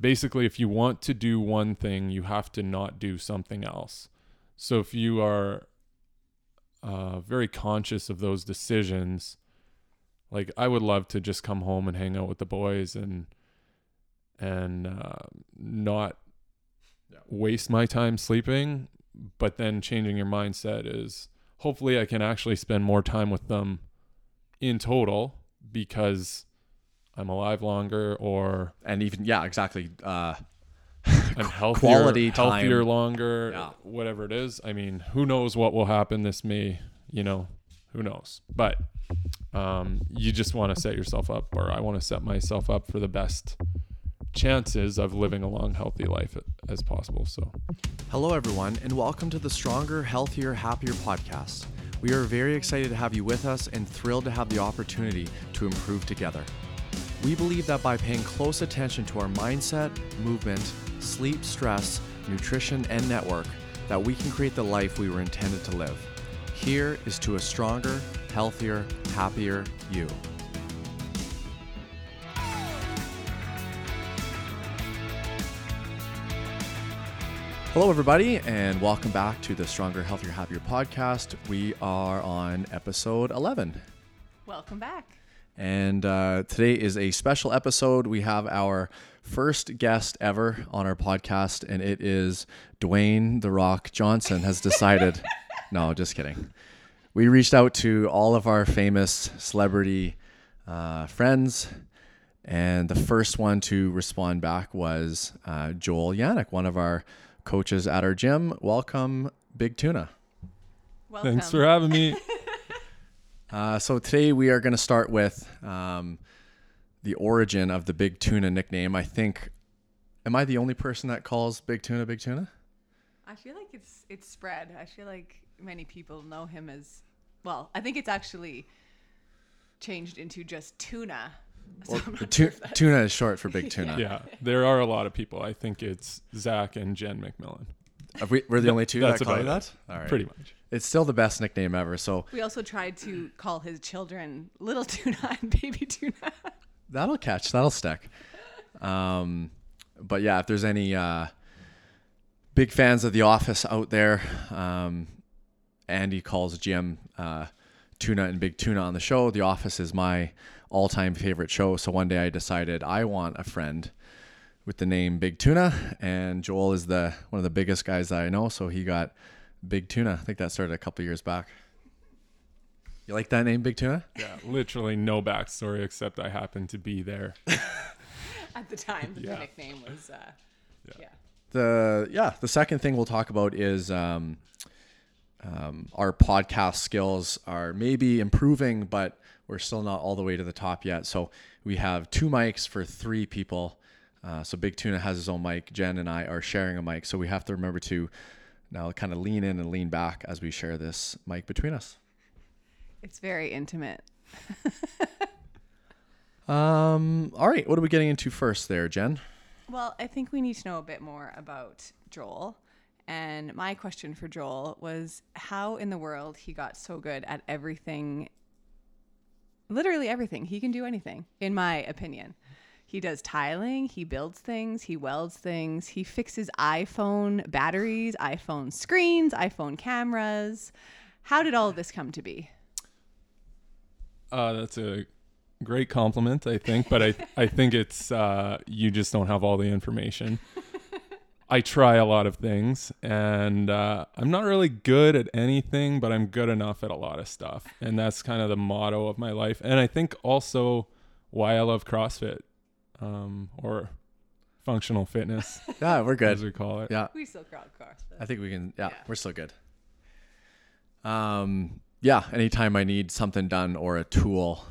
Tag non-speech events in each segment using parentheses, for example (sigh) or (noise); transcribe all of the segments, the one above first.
basically if you want to do one thing, you have to not do something else. So if you are uh, very conscious of those decisions, like I would love to just come home and hang out with the boys and and uh, not waste my time sleeping, but then changing your mindset is hopefully I can actually spend more time with them in total because I'm alive longer or and even yeah, exactly. Uh, (laughs) I'm healthier, quality time. healthier longer, Yeah. whatever it is. I mean, who knows what will happen? This may, you know, who knows? But um, you just want to set yourself up, or I want to set myself up for the best chances of living a long, healthy life as possible. So, Hello, everyone, and welcome to the Stronger, Healthier, Happier podcast. We are very excited to have you with us and thrilled to have the opportunity to improve together. We believe that by paying close attention to our mindset, movement, sleep, stress, nutrition, and network, that we can create the life we were intended to live. Here is to a stronger, healthier, happier you. Hello, everybody, and welcome back to the Stronger, Healthier, Happier podcast. We are on episode 11. Welcome back. And uh, today is a special episode. We have our first guest ever on our podcast, and it is Dwayne The Rock Johnson has decided. (laughs) no, just kidding. We reached out to all of our famous celebrity uh, friends, and the first one to respond back was uh, Joel Yannick, one of our coaches at our gym. Welcome, Big Tuna. Welcome. thanks for having me. (laughs) Uh, so today we are going to start with um, the origin of the Big Tuna nickname. I think, am I the only person that calls Big Tuna Big Tuna? I feel like it's it's spread. I feel like many people know him as well. I think it's actually changed into just tuna. (laughs) So I'm tu- sure tuna is short for Big (laughs) Tuna. yeah, there are a lot of people. I think it's Zach and Jen McMillan, Are we, we're the only two That's that call you about that? All right. pretty much. It's still the best nickname ever. So we also tried to call his children little tuna and baby tuna. that'll catch. That'll stick. Um, but yeah, if there's any uh, big fans of The Office out there, um, Andy calls Jim uh, Tuna and Big Tuna on the show. The Office is my all-time favorite show. So one day I decided I want a friend with the name Big Tuna, and Joel is the one of the biggest guys that I know. So he got Big Tuna. I think that started a couple years back. You like that name, Big Tuna? Yeah, literally no backstory except I happened to be there. (laughs) At the time, the Yeah. nickname was uh, yeah. the yeah the second thing we'll talk about is um, um, our podcast skills are maybe improving but we're still not all the way to the top yet so we have two mics for three people uh, so big tuna has his own mic jen and i are sharing a mic so we have to remember to now kind of lean in and lean back as we share this mic between us It's very intimate. (laughs) um all right what are we getting into first there jen Well, I think we need to know a bit more about Joel. And my question for Joel was how in the world he got so good at everything, literally everything. He can do anything, in my opinion. He does tiling, he builds things, he welds things, he fixes iPhone batteries, iPhone screens, iPhone cameras. How did all of this come to be? Uh, that's a great compliment, I think, but I I think it's uh, you just don't have all the information. (laughs) I try a lot of things, and uh, I'm not really good at anything, but I'm good enough at a lot of stuff, and that's kind of the motto of my life. And I think also why I love CrossFit, um, or functional fitness, (laughs) yeah we're good. as we call it. yeah We still crowd CrossFit. I think we can. Yeah, Yeah. we're still good. Um, yeah. Anytime I need something done or a tool,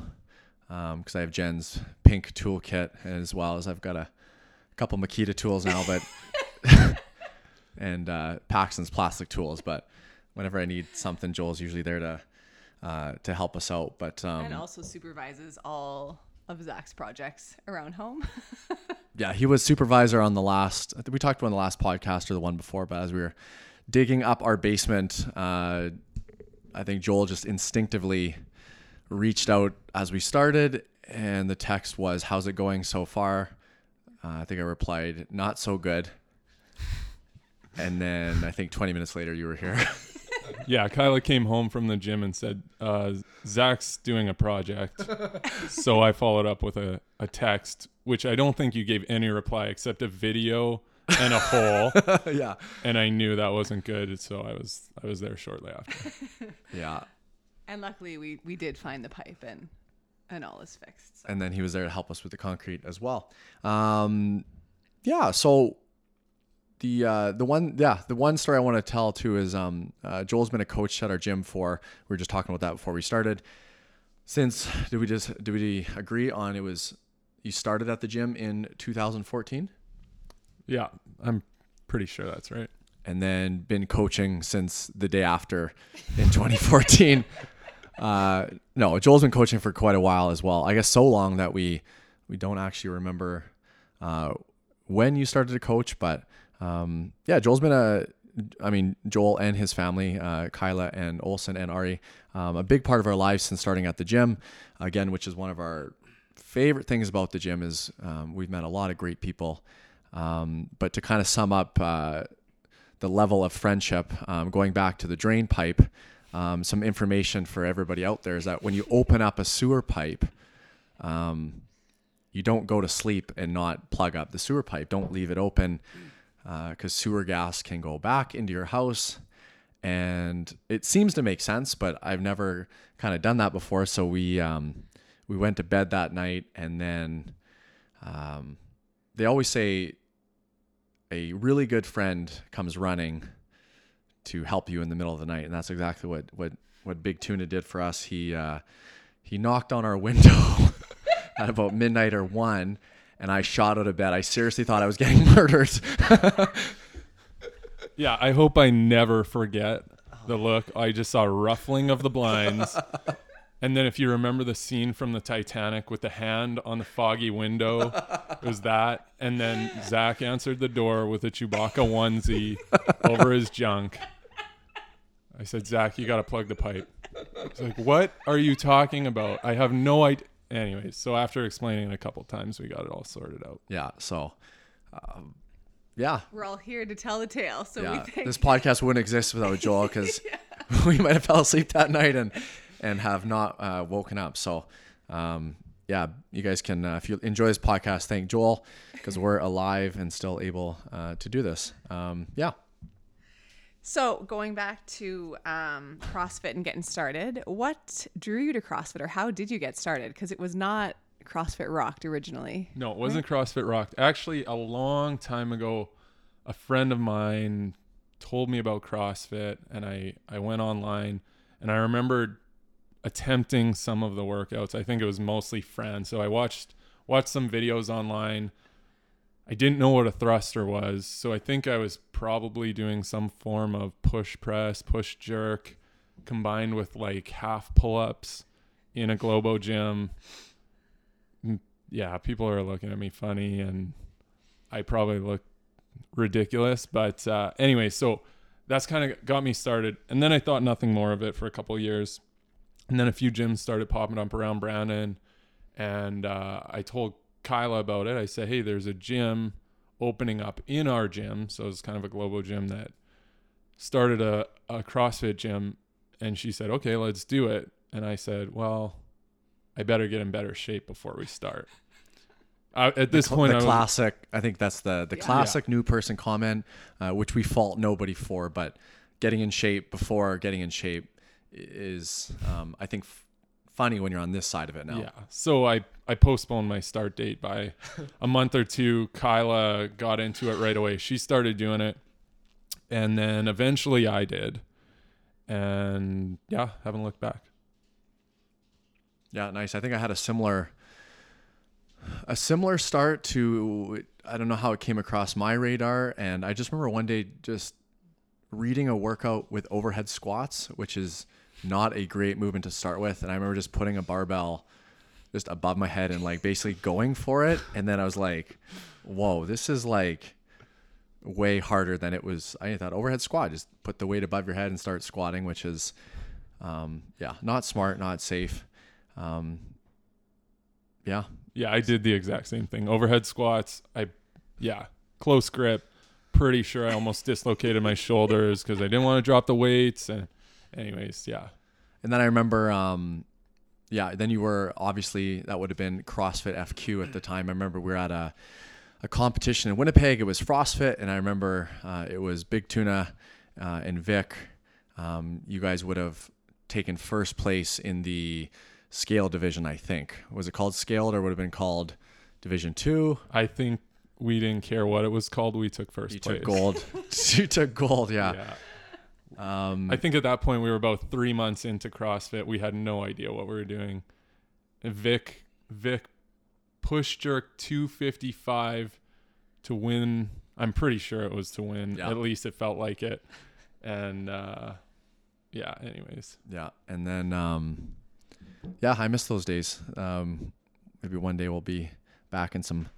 because I have Jen's pink toolkit as well as I've got a couple Makita tools now, but (laughs) and uh, Paxton's plastic tools. But whenever I need something, Joel's usually there to uh, to help us out. But um, and also supervises all of Zach's projects around home. (laughs) Yeah, he was supervisor on the last. I think we talked on the last podcast or the one before, but as we were digging up our basement, uh, I think Joel just instinctively reached out as we started, and the text was, "How's it going so far?" Uh, I think I replied, "Not so good." And then I think 20 minutes later, you were here. (laughs) Yeah, Kyla came home from the gym and said, uh, Zach's doing a project. (laughs) so I followed up with a, a text, which I don't think you gave any reply except a video and a hole. (laughs) yeah, and I knew that wasn't good. So I was I was there shortly after. (laughs) yeah. And luckily, we we did find the pipe and and all is fixed. So. and then he was there to help us with the concrete as well. Um, yeah, so the uh, the one yeah the one story I want to tell too is um, uh, Joel's been a coach at our gym for we were just talking about that before we started. Since did we just did we agree on it was you started at the gym in 2014 Yeah, I'm pretty sure that's right. and then been coaching since the day after in (laughs) 2014. uh, no, Joel's been coaching for quite a while as well. I guess so long that we we don't actually remember uh, when you started to coach, but um, yeah, Joel's been a. I mean, Joel and his family, uh, Kyla and Olson and Ari, um, a big part of our lives since starting at the gym. Again, which is one of our favorite things about the gym is um, we've met a lot of great people. Um, but to kind of sum up uh, the level of friendship, um, going back to the drain pipe, um, some information for everybody out there is that when you open up a sewer pipe, um, you don't go to sleep and not plug up the sewer pipe. Don't leave it open because sewer gas can go back into your house. And it seems to make sense, but I've never kind of done that before. So we um, we went to bed that night, and then um, they always say a really good friend comes running to help you in the middle of the night, and that's exactly what what what Big Tuna did for us. He uh, he knocked on our (laughs) window at about midnight or one, and I shot out of bed. I seriously thought I was getting (laughs) murdered. Yeah, I hope I never forget the look. I just saw ruffling of the blinds. And then if you remember the scene from the Titanic with the hand on the foggy window, it was that. And then Zach answered the door with a Chewbacca onesie over his junk. I said, Zach, you got to plug the pipe. He's like, what are you talking about? I have no idea. Anyways, so after explaining it a couple times, we got it all sorted out. yeah. So, um, yeah. We're all here to tell the tale, so Yeah, we think this podcast wouldn't exist without Joel because (laughs) (laughs) we might have fell asleep that night and and have not uh, woken up. So, um, yeah, you guys can uh, if you enjoy this podcast, thank Joel because we're alive and still able uh, to do this. Um, yeah, So going back to um, CrossFit and getting started, what drew you to CrossFit, or how did you get started? Because it was not CrossFit Rocked originally. No, it wasn't CrossFit Rocked. Actually, a long time ago, a friend of mine told me about CrossFit, and I I went online, and I remembered attempting some of the workouts. I think it was mostly Fran, so I watched watched some videos online. I didn't know what a thruster was, so I think I was probably doing some form of push press, push jerk, combined with like half pull ups in a Globo gym yeah, people are looking at me funny and I probably look ridiculous. But uh, anyway, so that's kind of got me started. And then I thought nothing more of it for a couple years. And then a few gyms started popping up around Brandon. And uh, I told Kyla about it. I said, hey, there's a gym opening up in our gym. So it's kind of a global gym that started a, a CrossFit gym. And she said, okay, let's do it. And I said, well, I better get in better shape before we start. Uh, at this Cl- point, the I was, classic. I think that's the the Yeah. classic new person comment, uh, which we fault nobody for. But getting in shape before getting in shape is, um, I think, f- funny when you're on this side of it now. yeah. So I I postponed my start date by a month or two. Kyla got into it right away. She started doing it, and then eventually I did, and yeah, haven't looked back. Yeah, nice. I think I had a similar a similar start to I don't know how it came across my radar and I just remember one day just reading a workout with overhead squats, which is not a great movement to start with, and I remember just putting a barbell just above my head and like basically going for it and then I was like, "Whoa, this is like way harder than it was." I thought overhead squat, just put the weight above your head and start squatting, which is um, yeah, not smart, not safe. Um, yeah, Yeah, I did the exact same thing. Overhead squats. I, yeah, close grip. Pretty sure I almost dislocated my shoulders because I didn't want to drop the weights. And, anyways, yeah, And then I remember, um, yeah, then you were obviously that would have been CrossFit FQ at the time. I remember we were at a, a competition in Winnipeg. It was CrossFit, and I remember uh, it was Big Tuna uh, and Vic. Um, you guys would have taken first place in the scale division, I think. Was it called scaled or would have been called Division Two? I think we didn't care what it was called. We took first You place. took gold. (laughs) you took gold, yeah. Yeah. Um, I think at that point we were about three months into CrossFit. We had no idea what we were doing. And Vic Vic push jerk 255 to win. I'm pretty sure it was to win. Yeah. At least it felt like it. And uh, yeah. Anyways, Yeah, and then um, yeah, I miss those days. Um, maybe one day we'll be back in some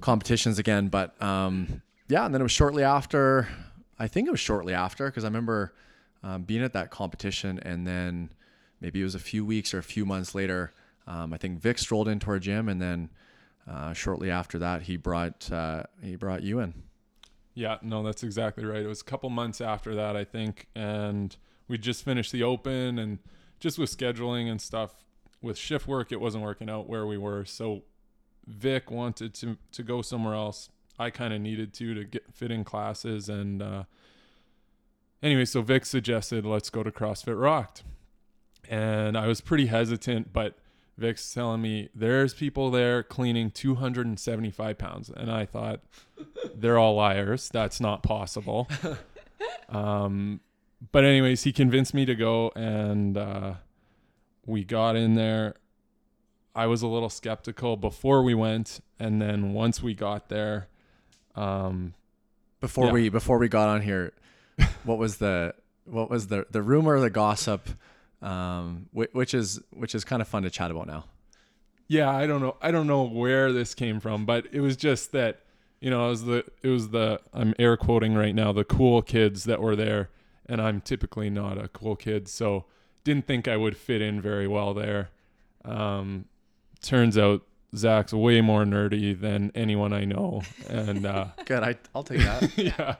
competitions again. But um, yeah, and then it was shortly after. I think it was shortly after because I remember um, being at that competition, and then maybe it was a few weeks or a few months later. Um, I think Vic strolled into our gym, and then uh, shortly after that, he brought uh, he brought you in. Yeah, no, that's exactly right. It was a couple months after that, I think, and we just finished the open, and just with scheduling and stuff, with shift work, it wasn't working out where we were. So Vic wanted to to go somewhere else. I kind of needed to to get fit in classes, and uh, anyway, so Vic suggested let's go to CrossFit Rocked, and I was pretty hesitant, but Vic's telling me there's people there cleaning 275 pounds, and I thought they're all liars. That's not possible. (laughs) um, but anyways, he convinced me to go, and uh, we got in there. I was a little skeptical before we went, and then once we got there, um, Before Yeah. we before we got on here, what was the what was the the rumor, the gossip, um, which, which is which is kind of fun to chat about now. yeah, I don't know, I don't know where this came from, but it was just that you know, it was the it was the I'm air quoting right now the cool kids that were there, and I'm typically not a cool kid, so didn't think I would fit in very well there. Um, turns out Zach's way more nerdy than anyone I know, and uh, (laughs) Good, I I'll take that. (laughs) yeah,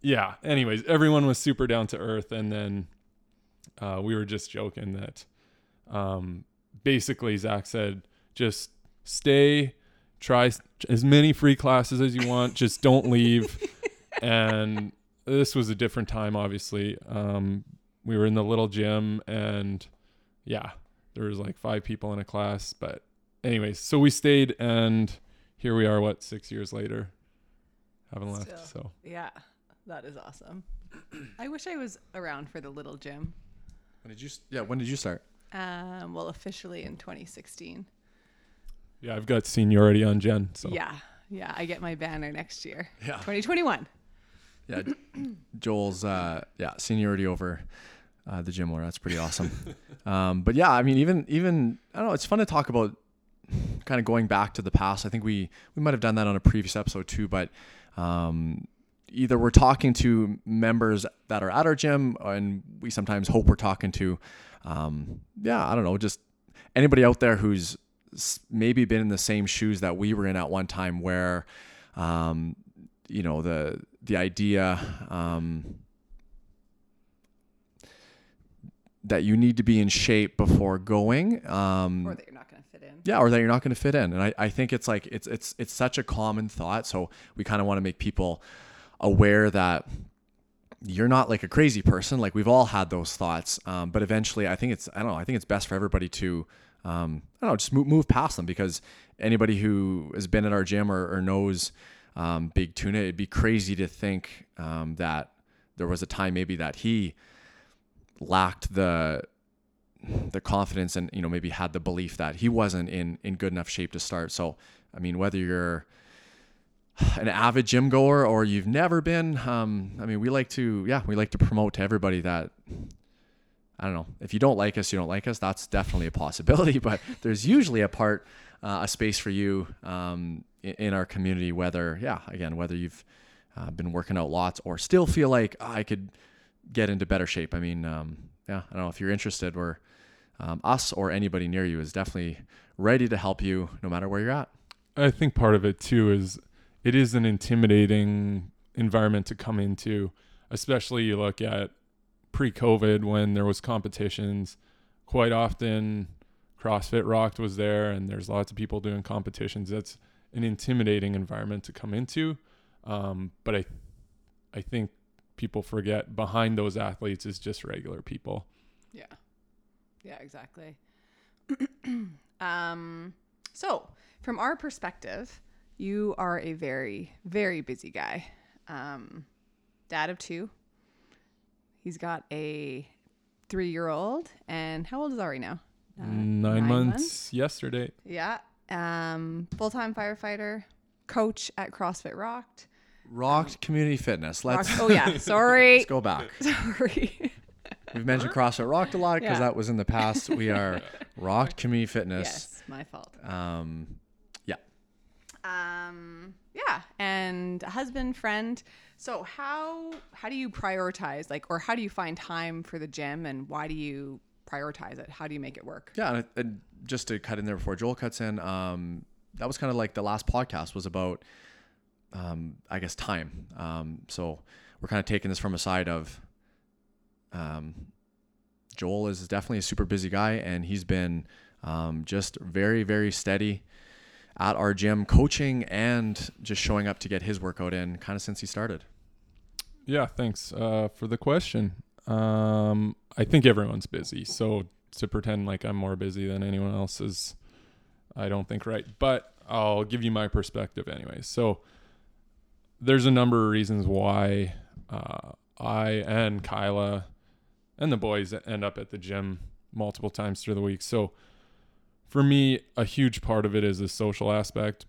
yeah. Anyways, everyone was super down to earth, and then uh, we were just joking that um, basically Zach said, just stay, try as many free classes as you want, just don't leave. (laughs) and this was a different time, obviously. Um, we were in the little gym, and yeah, there was like five people in a class. But anyways, so we stayed, and here we are. What six years later? Haven't left. Still. So Yeah, that is awesome. (clears throat) I wish I was around for the little gym. When did you? Yeah, when did you start? Um, well, officially in 2016. yeah, I've got seniority on Jen. So Yeah, yeah, I get my banner next year, Yeah, 2021. yeah. Joel's uh, yeah seniority over uh, the gym owner. That's pretty awesome. (laughs) um, but yeah, I mean, even even I don't know. It's fun to talk about kind of going back to the past. I think we we might have done that on a previous episode too, but. Um, Either we're talking to members that are at our gym, and we sometimes hope we're talking to, um, yeah, I don't know, just anybody out there who's maybe been in the same shoes that we were in at one time, where, um, you know, the the idea um, that you need to be in shape before going, um, Or that in. yeah, or that you're not going to fit in. And I, I think it's like it's it's it's such a common thought. So we kind of want to make people aware that you're not like a crazy person. Like we've all had those thoughts, um, but eventually, I think it's I don't know. I think it's best for everybody to um, I don't know, just move, move past them because anybody who has been at our gym or, or knows um, Big Tuna, it'd be crazy to think um, that there was a time maybe that he lacked the the confidence and you know maybe had the belief that he wasn't in in good enough shape to start. So I mean, whether you're an avid gym goer or you've never been, um, I mean, we like to yeah we like to promote to everybody that. I don't know. If you don't like us, you don't like us. That's definitely a possibility, (laughs) but there's usually a part, uh, a space for you um, in, our community. Whether, yeah, again, whether you've uh, been working out lots or still feel like "Ah, I could get into better shape. I mean, um, yeah, I don't know if you're interested. We're um, us or anybody near you is definitely ready to help you no matter where you're at. I think part of it too is it is an intimidating environment to come into, especially you look at pre-COVID when there was competitions. Quite often, CrossFit Rocked was there, and there's lots of people doing competitions. That's an intimidating environment to come into. Um, but I, I think people forget behind those athletes is just regular people. Yeah. Yeah, exactly. (clears throat) um, so, from our perspective, you are a very, very busy guy. Um, dad of two. He's got a three year old. And how old is Ari now? Uh, nine, months, yesterday. Yeah. Um, Full time firefighter, coach at CrossFit Rocked. Rocked Community Fitness. Let's Rocked- oh, yeah. (laughs) Sorry. let's go back. (laughs) Sorry. We've mentioned CrossFit Rocked a lot because Yeah. that was in the past. We are (laughs) Rocked Community Fitness. yes, my fault. Um, yeah. um yeah and husband friend so how how do you prioritize like or how do you find time for the gym and why do you prioritize it how do you make it work Yeah, and, and just to cut in there before Joel cuts in, um, that was kind of like the last podcast was about, um, I guess, time. Um, so we're kind of taking this from a side of, um, Joel is definitely a super busy guy, and he's been um, just very, very steady at our gym, coaching and just showing up to get his workout in, kind of since he started. Yeah, thanks uh, for the question. Um, I think everyone's busy, so to pretend like I'm more busy than anyone else is, I don't think right. But I'll give you my perspective anyway. So there's a number of reasons why uh, I and Kyla and the boys end up at the gym multiple times through the week. So for me, a huge part of it is the social aspect.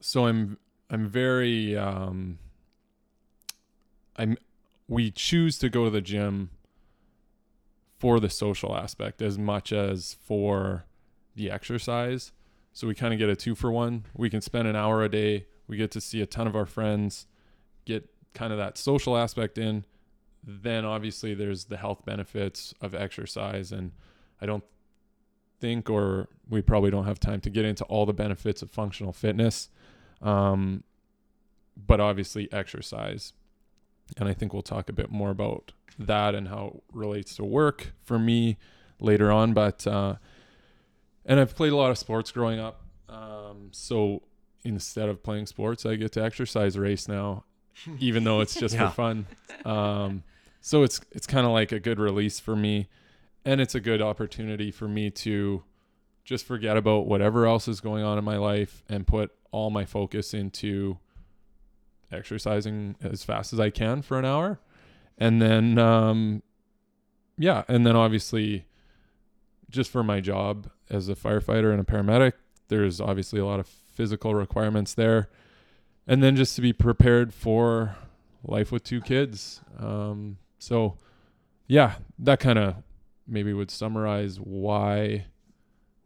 So I'm I'm very um, I'm we choose to go to the gym for the social aspect as much as for the exercise. So we kind of get a two for one. We can spend an hour a day. We get to see a ton of our friends, get kind of that social aspect in. Then obviously there's the health benefits of exercise. And I don't think, or we probably don't have time to get into all the benefits of functional fitness. Um, but obviously exercise and I think we'll talk a bit more about that and how it relates to work for me later on. But uh, and I've played a lot of sports growing up, um, so instead of playing sports, I get to exercise race now, even though it's just Yeah. for fun. Um, so it's it's kind of like a good release for me, and it's a good opportunity for me to just forget about whatever else is going on in my life and put all my focus into exercising as fast as I can for an hour. And then, um, yeah. And then obviously, just for my job as a firefighter and a paramedic, there's obviously a lot of physical requirements there. And then just to be prepared for life with two kids. Um, so, yeah, that kind of maybe would summarize why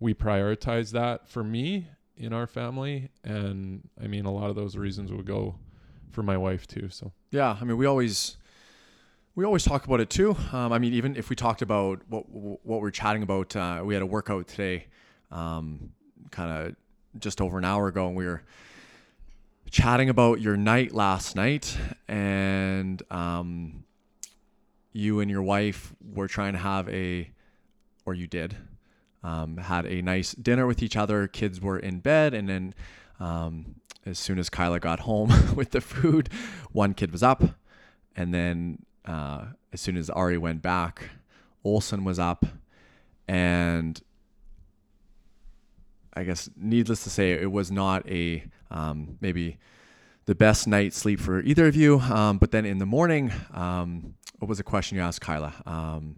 we prioritize that for me in our family. And I mean, a lot of those reasons would go for my wife too. So Yeah, I mean, we always we always talk about it too. Um, I mean, even if we talked about what what we're chatting about, uh, we had a workout today, um, kind of just over an hour ago, and we were chatting about your night last night, and um, you and your wife were trying to have a, or you did, um, had a nice dinner with each other. Kids were in bed, and then um, as soon as Kyla got home (laughs) with the food, one kid was up, and then uh, as soon as Ari went back, Olson was up, and I guess needless to say, it was not a um, maybe the best night's sleep for either of you. Um, but then in the morning, um, what was the question you asked Kyla? Um,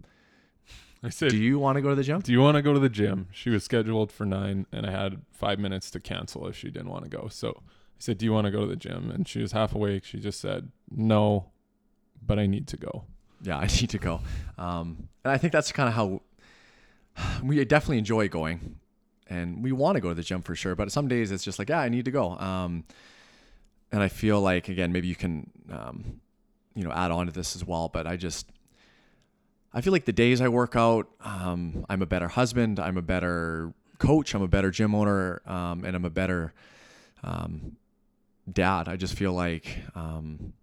I said, do you want to go to the gym? Do you want to go to the gym? She was scheduled for nine, and I had five minutes to cancel if she didn't want to go. So I said, Do you want to go to the gym? And she was half awake. She just said, No, but I need to go. yeah, (laughs) I need to go. Um, and I think that's kind of how we definitely enjoy going, and we want to go to the gym for sure. But some days it's just like, yeah, I need to go. And I feel like again, maybe you can, um, you know, add on to this as well. But I just, I feel like the days I work out, um, I'm a better husband, I'm a better coach, I'm a better gym owner, um, and I'm a better um, dad. I just feel like um,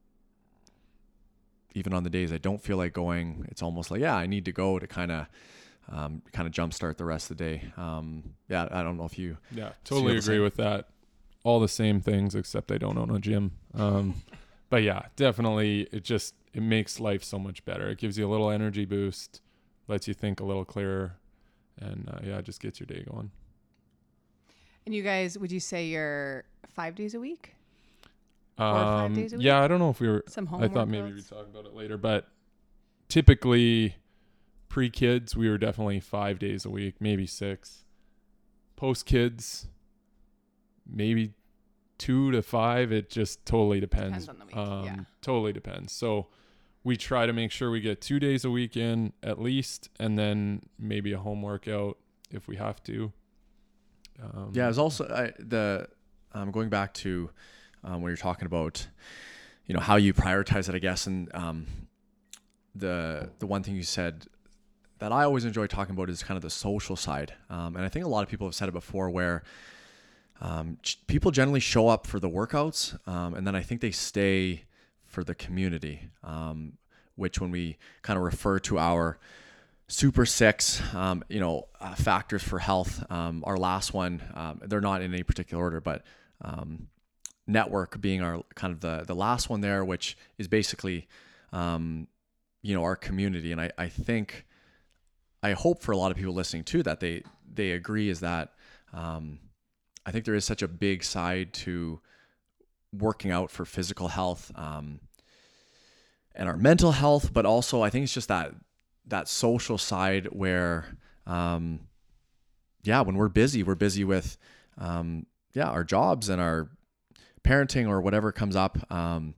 even on the days I don't feel like going, it's almost like yeah, I need to go to kind of um, kind of jumpstart the rest of the day. Um, yeah, I don't know if you Yeah, totally agree with that. All the same things, except I don't own a gym. Um, (laughs) but yeah, definitely, it just it makes life so much better. It gives you a little energy boost, lets you think a little clearer, and uh, yeah, it just gets your day going. And you guys, would you say you're five days a week? Um, days a yeah, I don't know if we were. Some home I thought maybe we'd talk about it later, but typically, pre kids, we were definitely five days a week, maybe six. Post kids, maybe two to five. It just totally depends. Depends on the week, Um, yeah. Totally depends. So we try to make sure we get two days a week in at least, and then maybe a home workout if we have to. Um, Yeah, it's also I, the um, going back to um, when you're talking about, you know, how you prioritize it, I guess, and um, the the one thing you said that I always enjoy talking about is kind of the social side, um, and I think a lot of people have said it before, where um, people generally show up for the workouts, um, and then I think they stay for the community, um, which when we kind of refer to our super six um, you know uh, factors for health um, our last one um, they're not in any particular order but network being our kind of the the last one there which is basically you know our community. And I, I think I hope for a lot of people listening too that they they agree is that um, I think there is such a big side to working out for physical health um, and our mental health but also I think it's just that that social side where um yeah when we're busy we're busy with um yeah our jobs and our parenting or whatever comes up um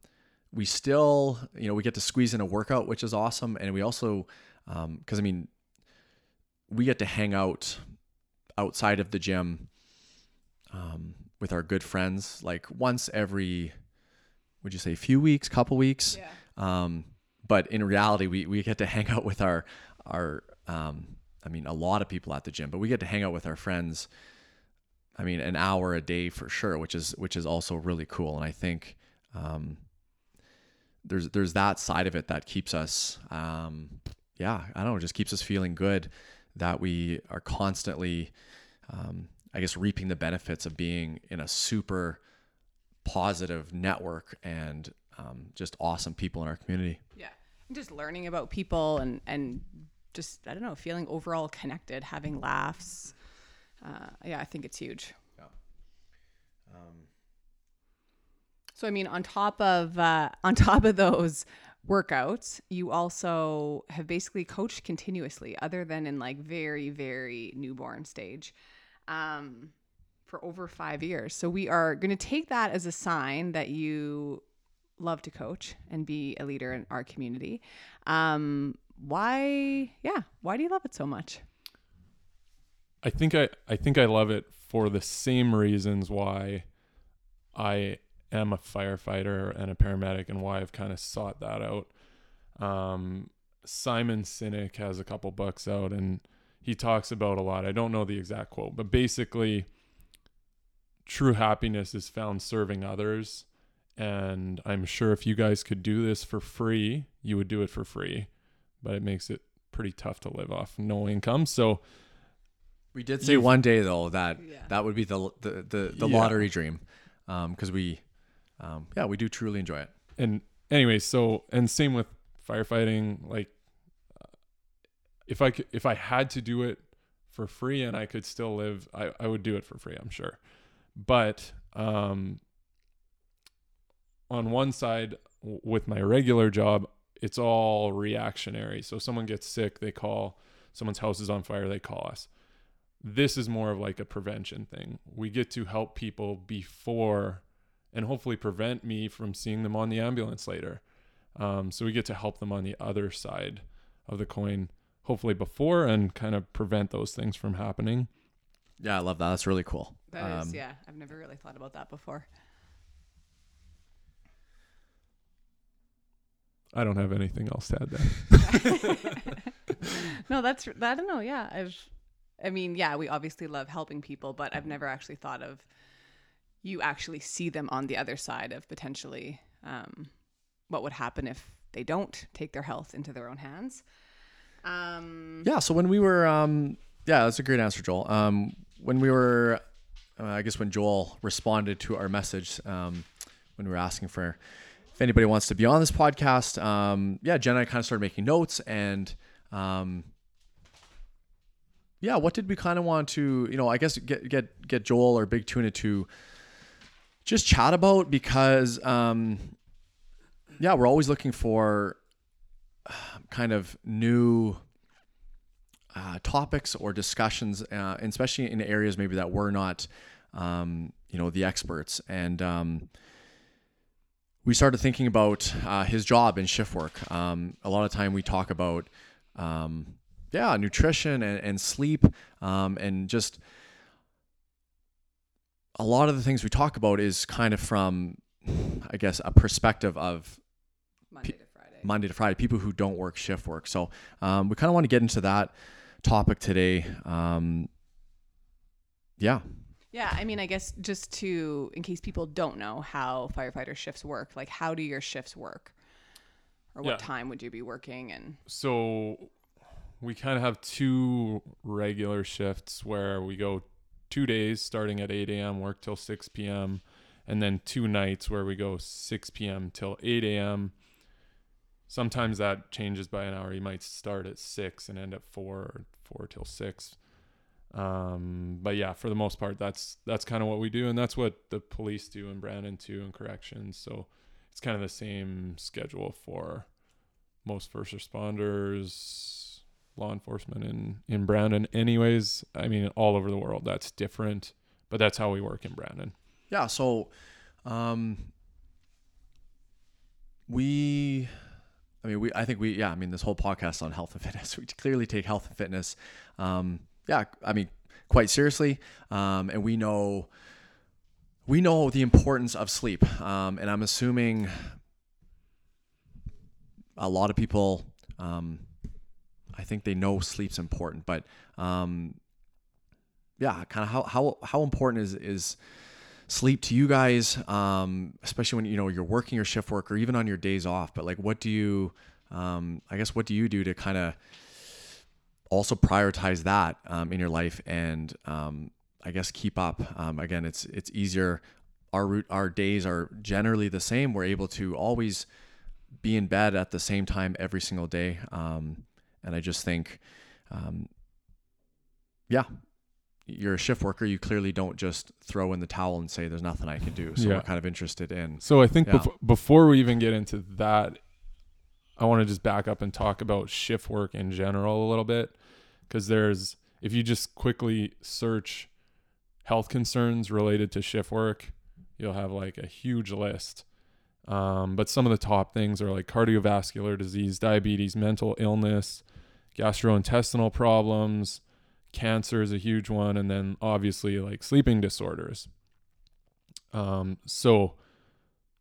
we still you know we get to squeeze in a workout which is awesome. And we also um because i mean we get to hang out outside of the gym um with our good friends like once every would you say few weeks couple weeks Yeah. um, but in reality, we, we get to hang out with our our um, I mean, a lot of people at the gym, but we get to hang out with our friends. I mean, an hour a day for sure, which is which is also really cool. And I think um, there's there's that side of it that keeps us, um, yeah, I don't know, just keeps us feeling good that we are constantly, um, I guess, reaping the benefits of being in a super positive network and um, just awesome people in our community. Yeah. And Just learning about people and and just I don't know, feeling overall connected, having laughs. Uh, yeah, I think it's huge. Yeah. So I mean, on top of uh, on top of those workouts, you also have basically coached continuously, other than in like very very newborn stage, um, for over five years. So we are going to take that as a sign that you love to coach and be a leader in our community. Um, why? Yeah, why do you love it so much? I think I I think I love it for the same reasons why I am a firefighter and a paramedic and why I've kind of sought that out. Um, Simon Sinek has a couple books out and he talks about a lot. I don't know the exact quote, but basically true happiness is found serving others and I'm sure if you guys could do this for free, you would do it for free. But it makes it pretty tough to live off no income. So We did say one day though that Yeah. that would be the the the, the Yeah. lottery dream, because we, um, yeah, we do truly enjoy it. and anyway, so and same with firefighting. Like, if I could, if I had to do it for free and I could still live, I I would do it for free. I'm sure, but um, on one side w- with my regular job, it's all reactionary. So someone gets sick, they call. Someone's house is on fire, they call us. This is more of like a prevention thing. We get to help people before and hopefully prevent me from seeing them on the ambulance later. Um, so we get to help them on the other side of the coin, hopefully before and kind of prevent those things from happening. Yeah, I love that. That's really cool. That is, Um, yeah. I've never really thought about that before. I don't have anything else to add there. (laughs) no, that's I don't know. Yeah, I've, I mean, yeah, we obviously love helping people, but I've never actually thought of you actually see them on the other side of potentially um, what would happen if they don't take their health into their own hands. Um, Yeah. So when we were, um, yeah, that's a great answer, Joel. Um, when we were, uh, I guess when Joel responded to our message, um, when we were asking for if anybody wants to be on this podcast, um, yeah, Jen and I kind of started making notes and, um, yeah, what did we kind of want to, you know, I guess get get get Joel or Big Tuna to just chat about because, um, yeah, we're always looking for kind of new uh, topics or discussions, uh, especially in areas maybe that we're not, um, you know, the experts. And um, we started thinking about uh, his job and shift work. Um, a lot of time we talk about, um, yeah, nutrition and, and sleep, um, and just a lot of the things we talk about is kind of from, I guess, a perspective of Monday. Monday to Friday, people who don't work shift work. So um, we kind of want to get into that topic today. Um, yeah. Yeah, I mean, I guess just to, in case people don't know how firefighter shifts work, like how do your shifts work? Or what Yeah. time would you be working? And So we kind of have two regular shifts where we go two days starting at 8 a.m., work till 6 p.m., and then two nights where we go 6 p.m. till 8 a.m. Sometimes that changes by an hour. You might start at 6 and end at 4 or 4 till 6. Um, but yeah, for the most part, that's that's kind of what we do, and that's what the police do in Brandon too, in corrections. So it's kind of the same schedule for most first responders, law enforcement in in Brandon. Anyways, I mean, all over the world that's different, but that's how we work in Brandon. Yeah. So um, we, I mean, we, I think we, yeah, I mean, this whole podcast on health and fitness, (laughs) we clearly take health and fitness, um, yeah, I mean, quite seriously. Um, and we know, we know the importance of sleep. Um, and I'm assuming a lot of people, um, I think they know sleep's important, but, um, yeah, kind of how, how, how important is, is sleep to you guys, um, especially when, you know, you're working your shift work or even on your days off, but like, what do you, um, I guess, what do you do to kind of also prioritize that, um, in your life and, um, I guess keep up. Um, again, it's it's easier. Our route, our days are generally the same. We're able to always be in bed at the same time every single day. Um, and I just think, yeah, you're a shift worker. You clearly don't just throw in the towel and say there's nothing I can do. So Yeah. we're kind of interested in. So I think Yeah. bef- before we even get into that, I want to just back up and talk about shift work in general a little bit, because there's if you just quickly search health concerns related to shift work, you'll have like a huge list. Um, but some of the top things are like cardiovascular disease, diabetes, mental illness, gastrointestinal problems, cancer is a huge one, and then obviously like sleeping disorders. Um, so,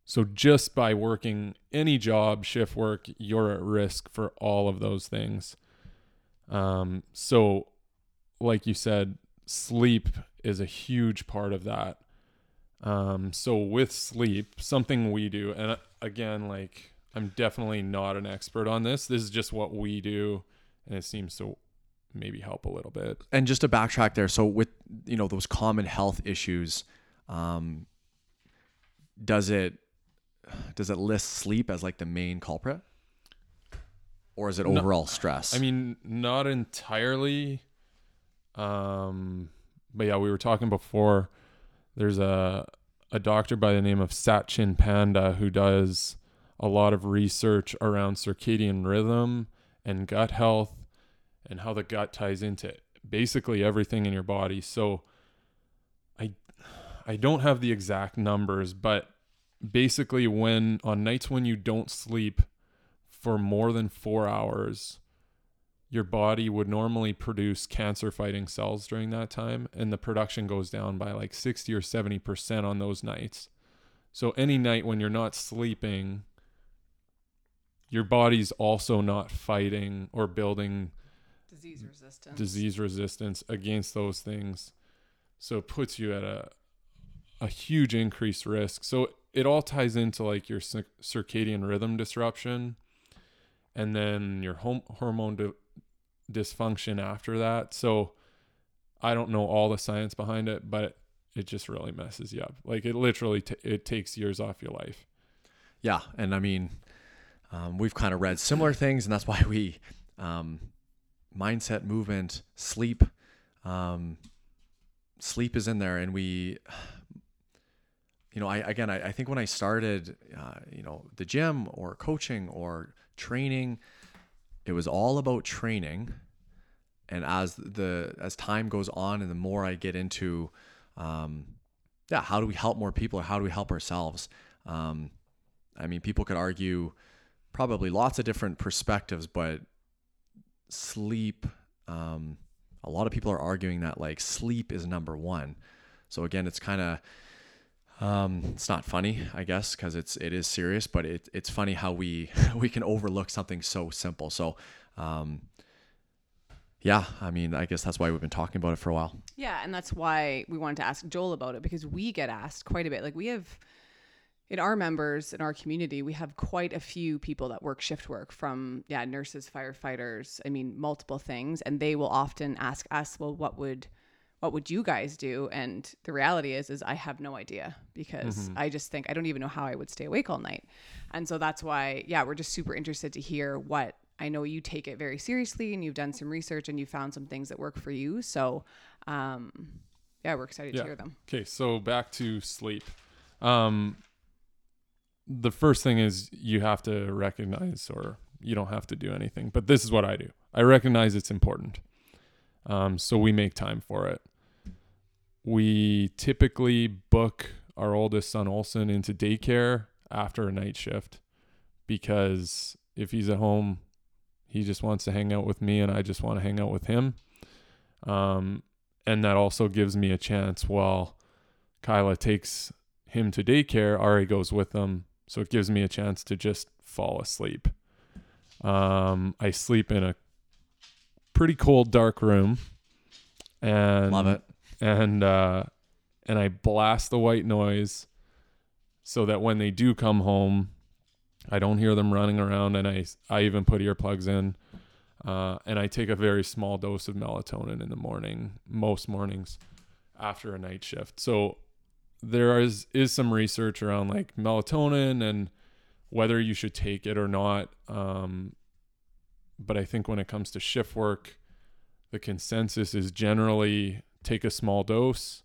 so just by working any job, shift work, you're at risk for all of those things. Um, so, like you said, sleep is a huge part of that. Um, so with sleep, something we do, and uh, again, like I'm definitely not an expert on this. This is just what we do, and it seems to maybe help a little bit. And just to backtrack there, so with you know those common health issues, um, does it does it list sleep as like the main culprit, or is it No, overall stress? I mean, not entirely. Um, but yeah, we were talking before. There's a a doctor by the name of Satchin Panda who does a lot of research around circadian rhythm and gut health and how the gut ties into basically everything in your body. So I I don't have the exact numbers, but basically when on nights when you don't sleep for more than 4 hours, your body would normally produce cancer fighting cells during that time and the production goes down by like 60 or 70% on those nights. So any night when you're not sleeping, your body's also not fighting or building Disease resistance. disease resistance against those things. So it puts you at a a huge increased risk. So it all ties into like your circadian rhythm disruption and then your hom- hormone di- dysfunction after that. So I don't know all the science behind it, but it just really messes you up. Like it literally t- it takes years off your life. Yeah, and I mean, um, we've kind of read similar things, and that's why we um, mindset, movement, sleep, um, sleep is in there, and we, you know, I again, I, I think when I started, uh, you know, the gym or coaching or training, it was all about training, and as the as time goes on, and the more I get into, um, yeah, how do we help more people, or how do we help ourselves? Um, I mean, people could argue probably lots of different perspectives, but sleep, um, a lot of people are arguing that like sleep is number one. So again, it's kind of, um, it's not funny, I guess, because it's it is serious, but it, it's funny how we (laughs) we can overlook something so simple. So, um, yeah, I mean, I guess that's why we've been talking about it for a while. Yeah, and that's why we wanted to ask Joel about it because we get asked quite a bit. Like we have in our members in our community, we have quite a few people that work shift work from yeah, nurses, firefighters, I mean multiple things, and they will often ask us, "Well, what would what would you guys do?" And the reality is is I have no idea because I just think I don't even know how I would stay awake all night. And so that's why yeah, we're just super interested to hear what I know you take it very seriously and you've done some research and you found some things that work for you. So, um, yeah, we're excited Yeah. to hear them. Okay, so back to sleep. Um, the first thing is you have to recognize, or you don't have to do anything, but this is what I do. I recognize it's important. Um, so we make time for it. We typically book our oldest son Olson into daycare after a night shift because if he's at home, he just wants to hang out with me and I just want to hang out with him. Um, and that also gives me a chance while Kyla takes him to daycare, Ari goes with them. So it gives me a chance to just fall asleep. Um, I sleep in a pretty cold, dark room. And Love it. and uh, and I blast the white noise so that when they do come home, I don't hear them running around, and I I even put earplugs in, uh, and I take a very small dose of melatonin in the morning, most mornings, after a night shift. So there is is some research around like melatonin and whether you should take it or not. Um, but I think when it comes to shift work, the consensus is generally take a small dose,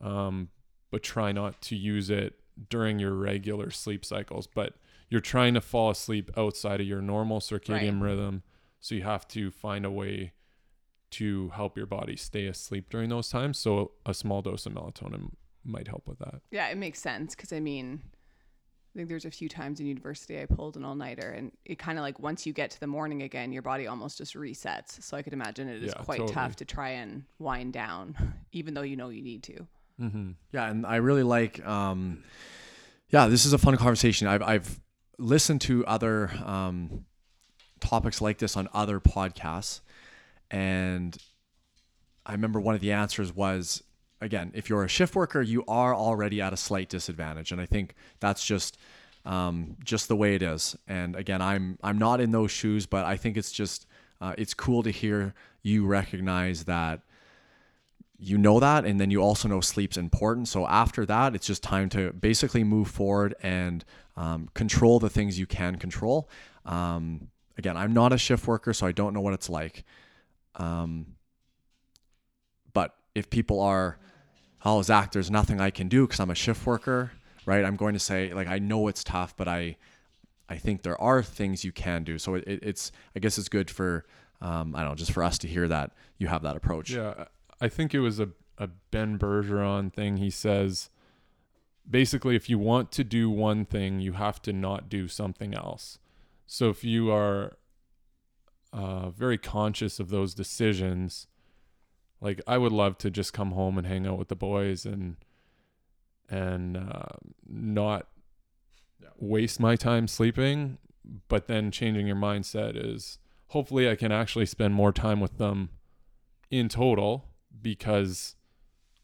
um, but try not to use it during your regular sleep cycles. But you're trying to fall asleep outside of your normal circadian rhythm, so you have to find a way to help your body stay asleep during those times. So a small dose of melatonin might help with that. Yeah, it makes sense because I mean, I think there's a few times in university I pulled an all nighter, and it kind of like once you get to the morning again, your body almost just resets. So I could imagine it is Yeah, quite totally. tough to try and wind down, (laughs) even though you know you need to. Mm-hmm. Yeah, and I really like. Um, yeah, this is a fun conversation. I've I've listened to other um, topics like this on other podcasts, and I remember one of the answers was again, if you're a shift worker, you are already at a slight disadvantage, and I think that's just um, just the way it is. And again, I'm I'm not in those shoes, but I think it's just uh, it's cool to hear you recognize that you know that and then you also know sleep's important. So after that it's just time to basically move forward and um, control the things you can control. Um, again i'm not a shift worker so i don't know what it's like. Um, but if people are oh zach there's nothing i can do because i'm a shift worker right i'm going to say like i know it's tough but i i think there are things you can do so it, it's i guess it's good for um, i don't know just for us to hear that you have that approach Yeah, I think it was a, a Ben Bergeron thing. He says basically, if you want to do one thing, you have to not do something else. So if you are uh, very conscious of those decisions, like I would love to just come home and hang out with the boys and and uh, not Yeah. waste my time sleeping, but then changing your mindset is hopefully I can actually spend more time with them in total because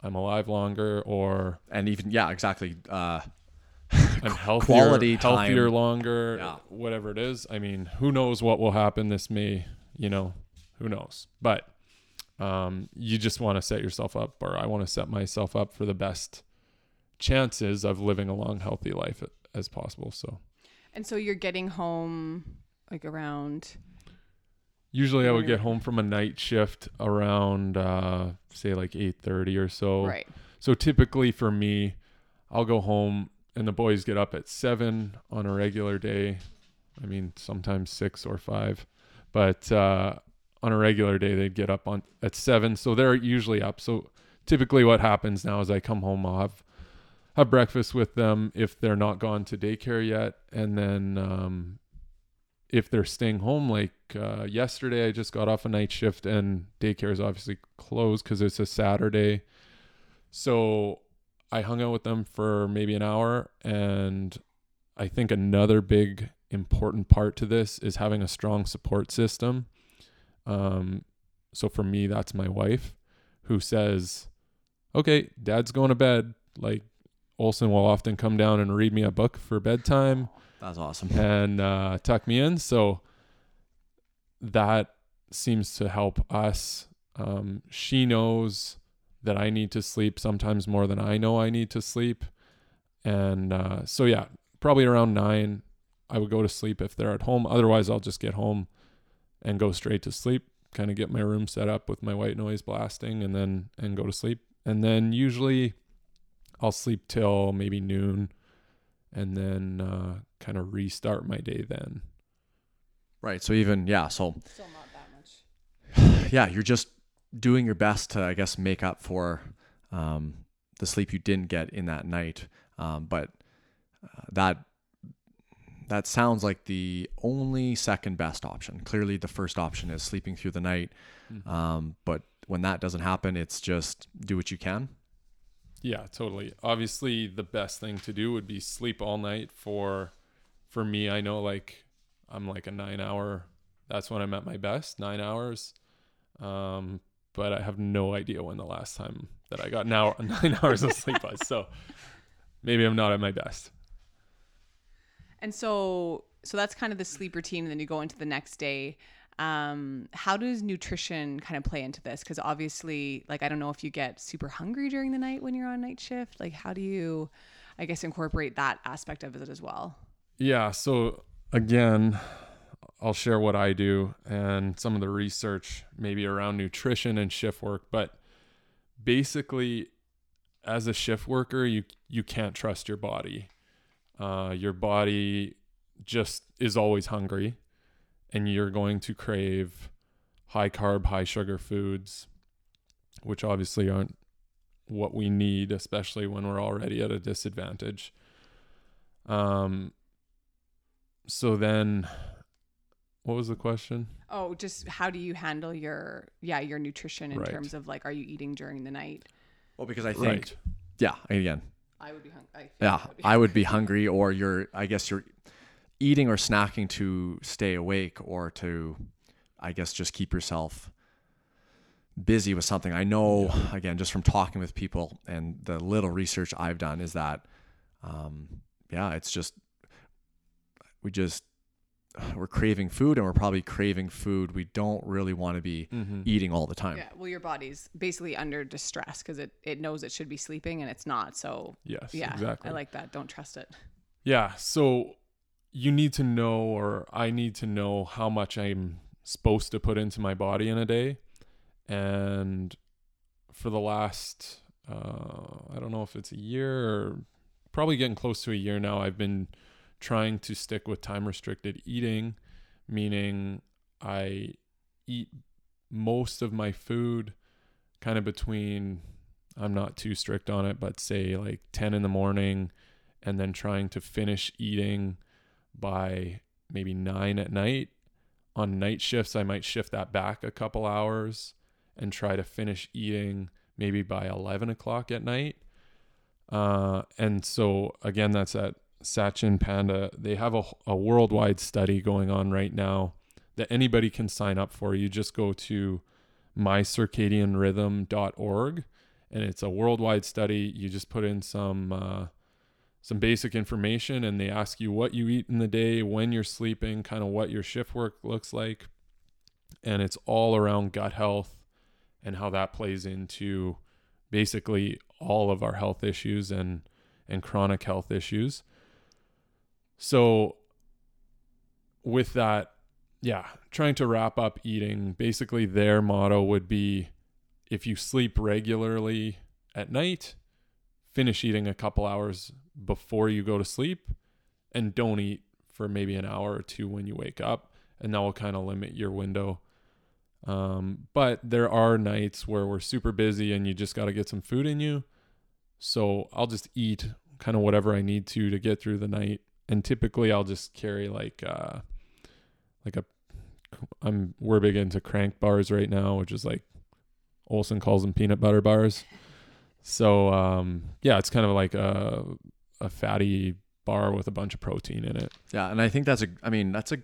I'm alive longer or and even yeah, exactly. Uh, (laughs) I'm healthier, quality healthier time. longer, Yeah. whatever it is. I mean, who knows what will happen? This may, you know, who knows? But um, you just want to set yourself up, or I want to set myself up for the best chances of living a long, healthy life as possible. So And so you're getting home like around usually I would get home from a night shift around, uh, say, like eight thirty or so. right. So typically for me, I'll go home and the boys get up at seven on a regular day. I mean, sometimes six or five, but uh, on a regular day they'd get up on at seven. So they're usually up. So typically what happens now is I come home, I'll have have breakfast with them if they're not gone to daycare yet, and then um, if they're staying home, like uh, yesterday, I just got off a night shift and daycare is obviously closed because it's a Saturday. So I hung out with them for maybe an hour. And I think another big important part to this is having a strong support system. Um, so for me, that's my wife who says, okay, dad's going to bed. Like Olson will often come down and read me a book for bedtime that's awesome. and uh, tuck me in. So that seems to help us. Um, she knows that I need to sleep sometimes more than I know I need to sleep. And uh, so, yeah, probably around nine, I would go to sleep if they're at home. Otherwise, I'll just get home and go straight to sleep, kind of get my room set up with my white noise blasting and then and go to sleep. And then usually I'll sleep till maybe noon and then uh, kind of restart my day then. Right. So even yeah. So Still not that much. (sighs) yeah, you're just doing your best to, I guess, make up for um, the sleep you didn't get in that night. Um, but uh, that that sounds like the only second best option. Clearly, the first option is sleeping through the night. Um, but when that doesn't happen, it's just do what you can. Yeah, totally. Obviously, the best thing to do would be sleep all night. For for me, I know like I'm like a nine hour. That's when I'm at my best, nine hours. Um, but I have no idea when the last time that I got now (laughs) nine hours of sleep was. So maybe I'm not at my best. And so so that's kind of the sleep routine and then you go into the next day. Um, how does nutrition kind of play into this? Because obviously, like I don't know if you get super hungry during the night when you're on night shift. Like how do you I guess incorporate that aspect of it as well? Yeah. So again, I'll share what I do and some of the research maybe around nutrition and shift work. But basically, as a shift worker, you you can't trust your body. Uh, your body just is always hungry, and you're going to crave high carb, high sugar foods, which obviously aren't what we need, especially when we're already at a disadvantage. Um, so then, what was the question? Oh, just how do you handle your yeah, your nutrition in Right. terms of like are you eating during the night? Well, because I think Right. yeah, again, I would be hungry. yeah, I would be hungry, or you're, I guess you're eating or snacking to stay awake, or to, I guess, just keep yourself busy with something. I know, again, just from talking with people and the little research I've done, is that, um, yeah, it's just we just we're craving food, and we're probably craving food we don't really want to be Mm-hmm. eating all the time. Yeah, well, your body's basically under distress because it, it knows it should be sleeping and it's not. So, Yes, yeah, exactly. I like that. Don't trust it. Yeah. So you need to know, or I need to know how much I'm supposed to put into my body in a day. And for the last, uh, I don't know if it's a year or probably getting close to a year now, I've been trying to stick with time restricted eating, meaning I eat most of my food kind of between, I'm not too strict on it, but say like 10 in the morning and then trying to finish eating by maybe nine at night. On night shifts, I might shift that back a couple hours and try to finish eating maybe by 11 o'clock at night. Uh, and so, again, that's at Satchin Panda. They have a, a worldwide study going on right now that anybody can sign up for. You just go to mycircadianrhythm.org and it's a worldwide study. You just put in some uh, some basic information and they ask you what you eat in the day, when you're sleeping, kind of what your shift work looks like. And it's all around gut health and how that plays into basically all of our health issues and and chronic health issues. So with that, yeah, trying to wrap up eating, basically their motto would be if you sleep regularly at night, finish eating a couple hours before you go to sleep and don't eat for maybe an hour or two when you wake up. And that will kind of limit your window. Um, but there are nights where we're super busy and you just got to get some food in you. So i'll just eat kind of whatever i need to to get through the night and typically i'll just carry like uh like a i'm we're big into crank bars right now which is like olson calls them peanut butter bars so um yeah it's kind of like a a fatty bar with a bunch of protein in it. Yeah, and I think that's a I mean, that's a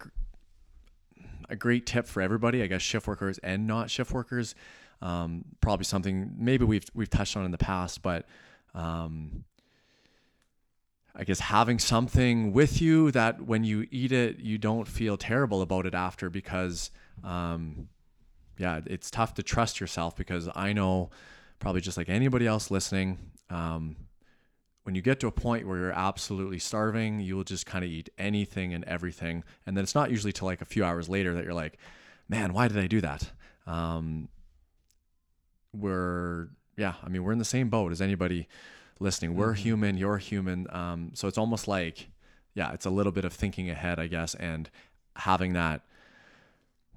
a great tip for everybody, I guess shift workers and not shift workers. Um, probably something maybe we've we've touched on in the past, but um, I guess having something with you that when you eat it, you don't feel terrible about it after because, um, yeah, it's tough to trust yourself because I know probably just like anybody else listening, um, when you get to a point where you're absolutely starving, you will just kind of eat anything and everything. And then it's not usually till like a few hours later that you're like, man, why did I do that? Um, we're, yeah, I mean, we're in the same boat as anybody listening. We're mm-hmm. human, you're human. Um, so it's almost like, yeah, it's a little bit of thinking ahead, I guess, and having that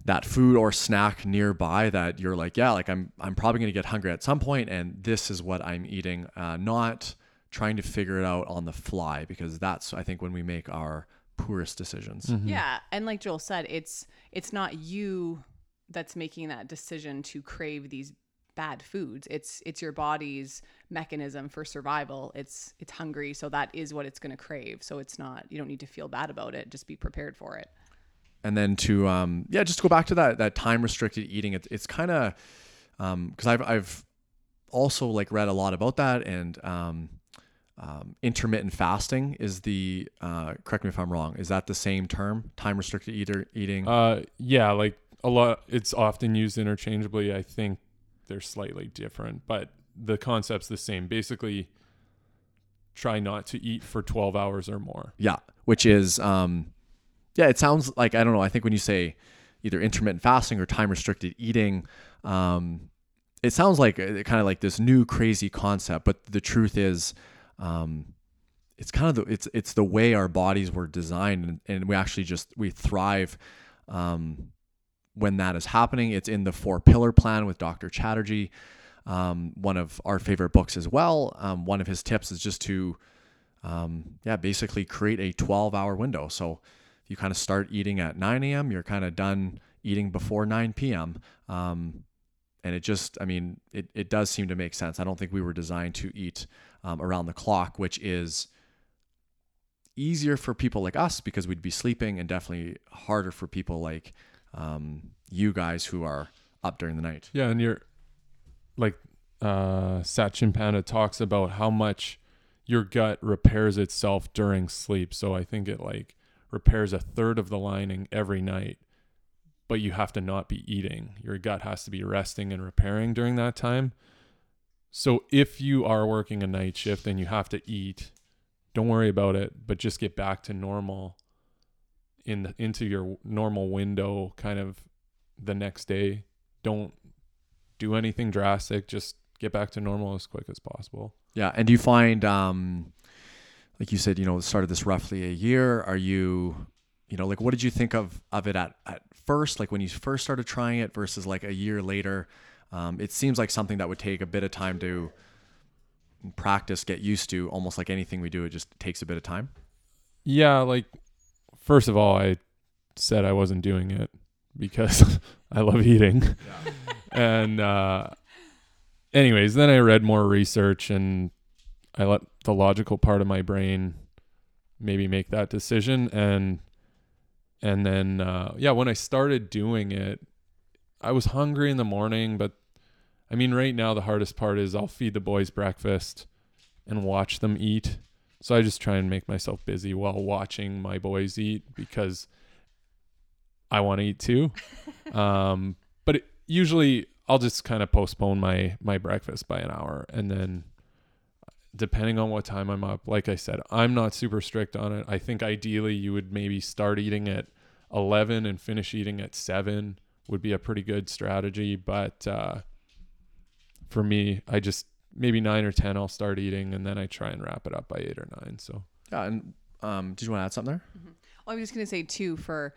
that food or snack nearby that you're like, yeah, like I'm I'm probably gonna get hungry at some point, and this is what I'm eating. Uh, not trying to figure it out on the fly because that's I think when we make our poorest decisions. Mm-hmm. Yeah, and like Joel said, it's it's not you that's making that decision to crave these bad foods. It's it's your body's mechanism for survival. It's it's hungry, so that is what it's going to crave. So it's not you don't need to feel bad about it. Just be prepared for it. And then to um yeah, just go back to that that time restricted eating. It, it's kind of um because I've I've also like read a lot about that and um um, intermittent fasting is the uh, correct me if I'm wrong. Is that the same term? Time restricted eater eating. Uh, yeah, like a lot. It's often used interchangeably. I think they're slightly different, but the concept's the same. Basically, try not to eat for 12 hours or more. Yeah, which is um, yeah. It sounds like I don't know. I think when you say either intermittent fasting or time restricted eating, um, it sounds like uh, kind of like this new crazy concept. But the truth is um, it's kind of the it's it's the way our bodies were designed and, and we actually just we thrive um, when that is happening it's in the four pillar plan with dr chatterjee um, one of our favorite books as well. Um, one of his tips is just to um, yeah basically create a 12 hour window. So you kind of start eating at 9 a.m you're kind of done eating before 9 p.m um, and it just i mean it, it does seem to make sense. I don't think we were designed to eat um, around the clock, which is easier for people like us because we'd be sleeping, and definitely harder for people like um, you guys who are up during the night. Yeah, and you're like uh, Satchin Panda talks about how much your gut repairs itself during sleep. So I think it like repairs a third of the lining every night, but you have to not be eating. Your gut has to be resting and repairing during that time. So if you are working a night shift and you have to eat, don't worry about it, but just get back to normal in the, into your normal window kind of the next day. Don't do anything drastic, just get back to normal as quick as possible. Yeah, and do you find um like you said, you know, started this roughly a year, are you you know, like what did you think of of it at at first like when you first started trying it versus like a year later? Um, it seems like something that would take a bit of time to practice, get used to. Almost like anything we do, it just takes a bit of time. Yeah, like first of all, I said I wasn't doing it because (laughs) I love eating. Yeah. (laughs) and uh, anyways, then I read more research and I let the logical part of my brain maybe make that decision and and then uh, yeah, when I started doing it, I was hungry in the morning, but I mean, right now the hardest part is I'll feed the boys breakfast and watch them eat. So I just try and make myself busy while watching my boys eat because I want to eat too. (laughs) um, but it, usually I'll just kind of postpone my my breakfast by an hour and then depending on what time I'm up, like I said, I'm not super strict on it. I think ideally you would maybe start eating at 11 and finish eating at 7 would be a pretty good strategy, but uh, for me, I just maybe 9 or 10 I'll start eating and then I try and wrap it up by 8 or 9. So Yeah, and um, did you want to add something there? Well, I was just gonna say too for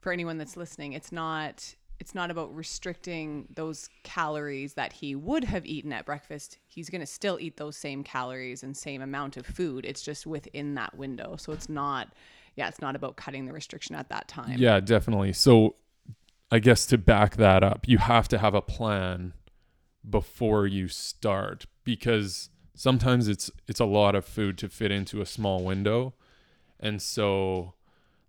for anyone that's listening, it's not it's not about restricting those calories that he would have eaten at breakfast. He's gonna still eat those same calories and same amount of food. It's just within that window. So it's not yeah, it's not about cutting the restriction at that time. Yeah, definitely. So I guess to back that up, you have to have a plan before you start because sometimes it's it's a lot of food to fit into a small window. And so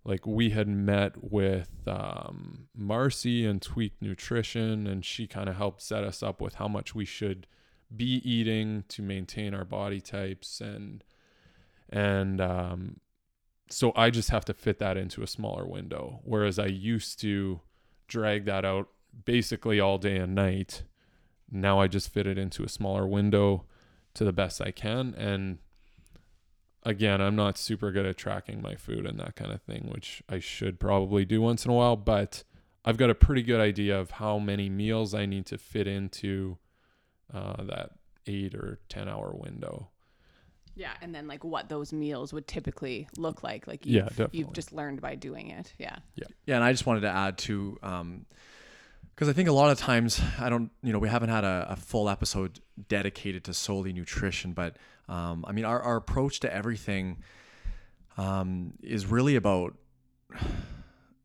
like we had met with um, Marcy and Tweak Nutrition and she kind of helped set us up with how much we should be eating to maintain our body types and and um, so I just have to fit that into a smaller window. Whereas I used to drag that out basically all day and night. Now I just fit it into a smaller window to the best I can. And again, I'm not super good at tracking my food and that kind of thing, which I should probably do once in a while. But I've got a pretty good idea of how many meals I need to fit into uh, that eight or 10 hour window. Yeah, and then like what those meals would typically look like. Like Yeah, you've, definitely. you've just learned by doing it. Yeah. Yeah, and I just wanted to add to because I think a lot of times I don't, you know, we haven't had a, a full episode dedicated to solely nutrition, but um, I mean, our, our approach to everything um, is really about,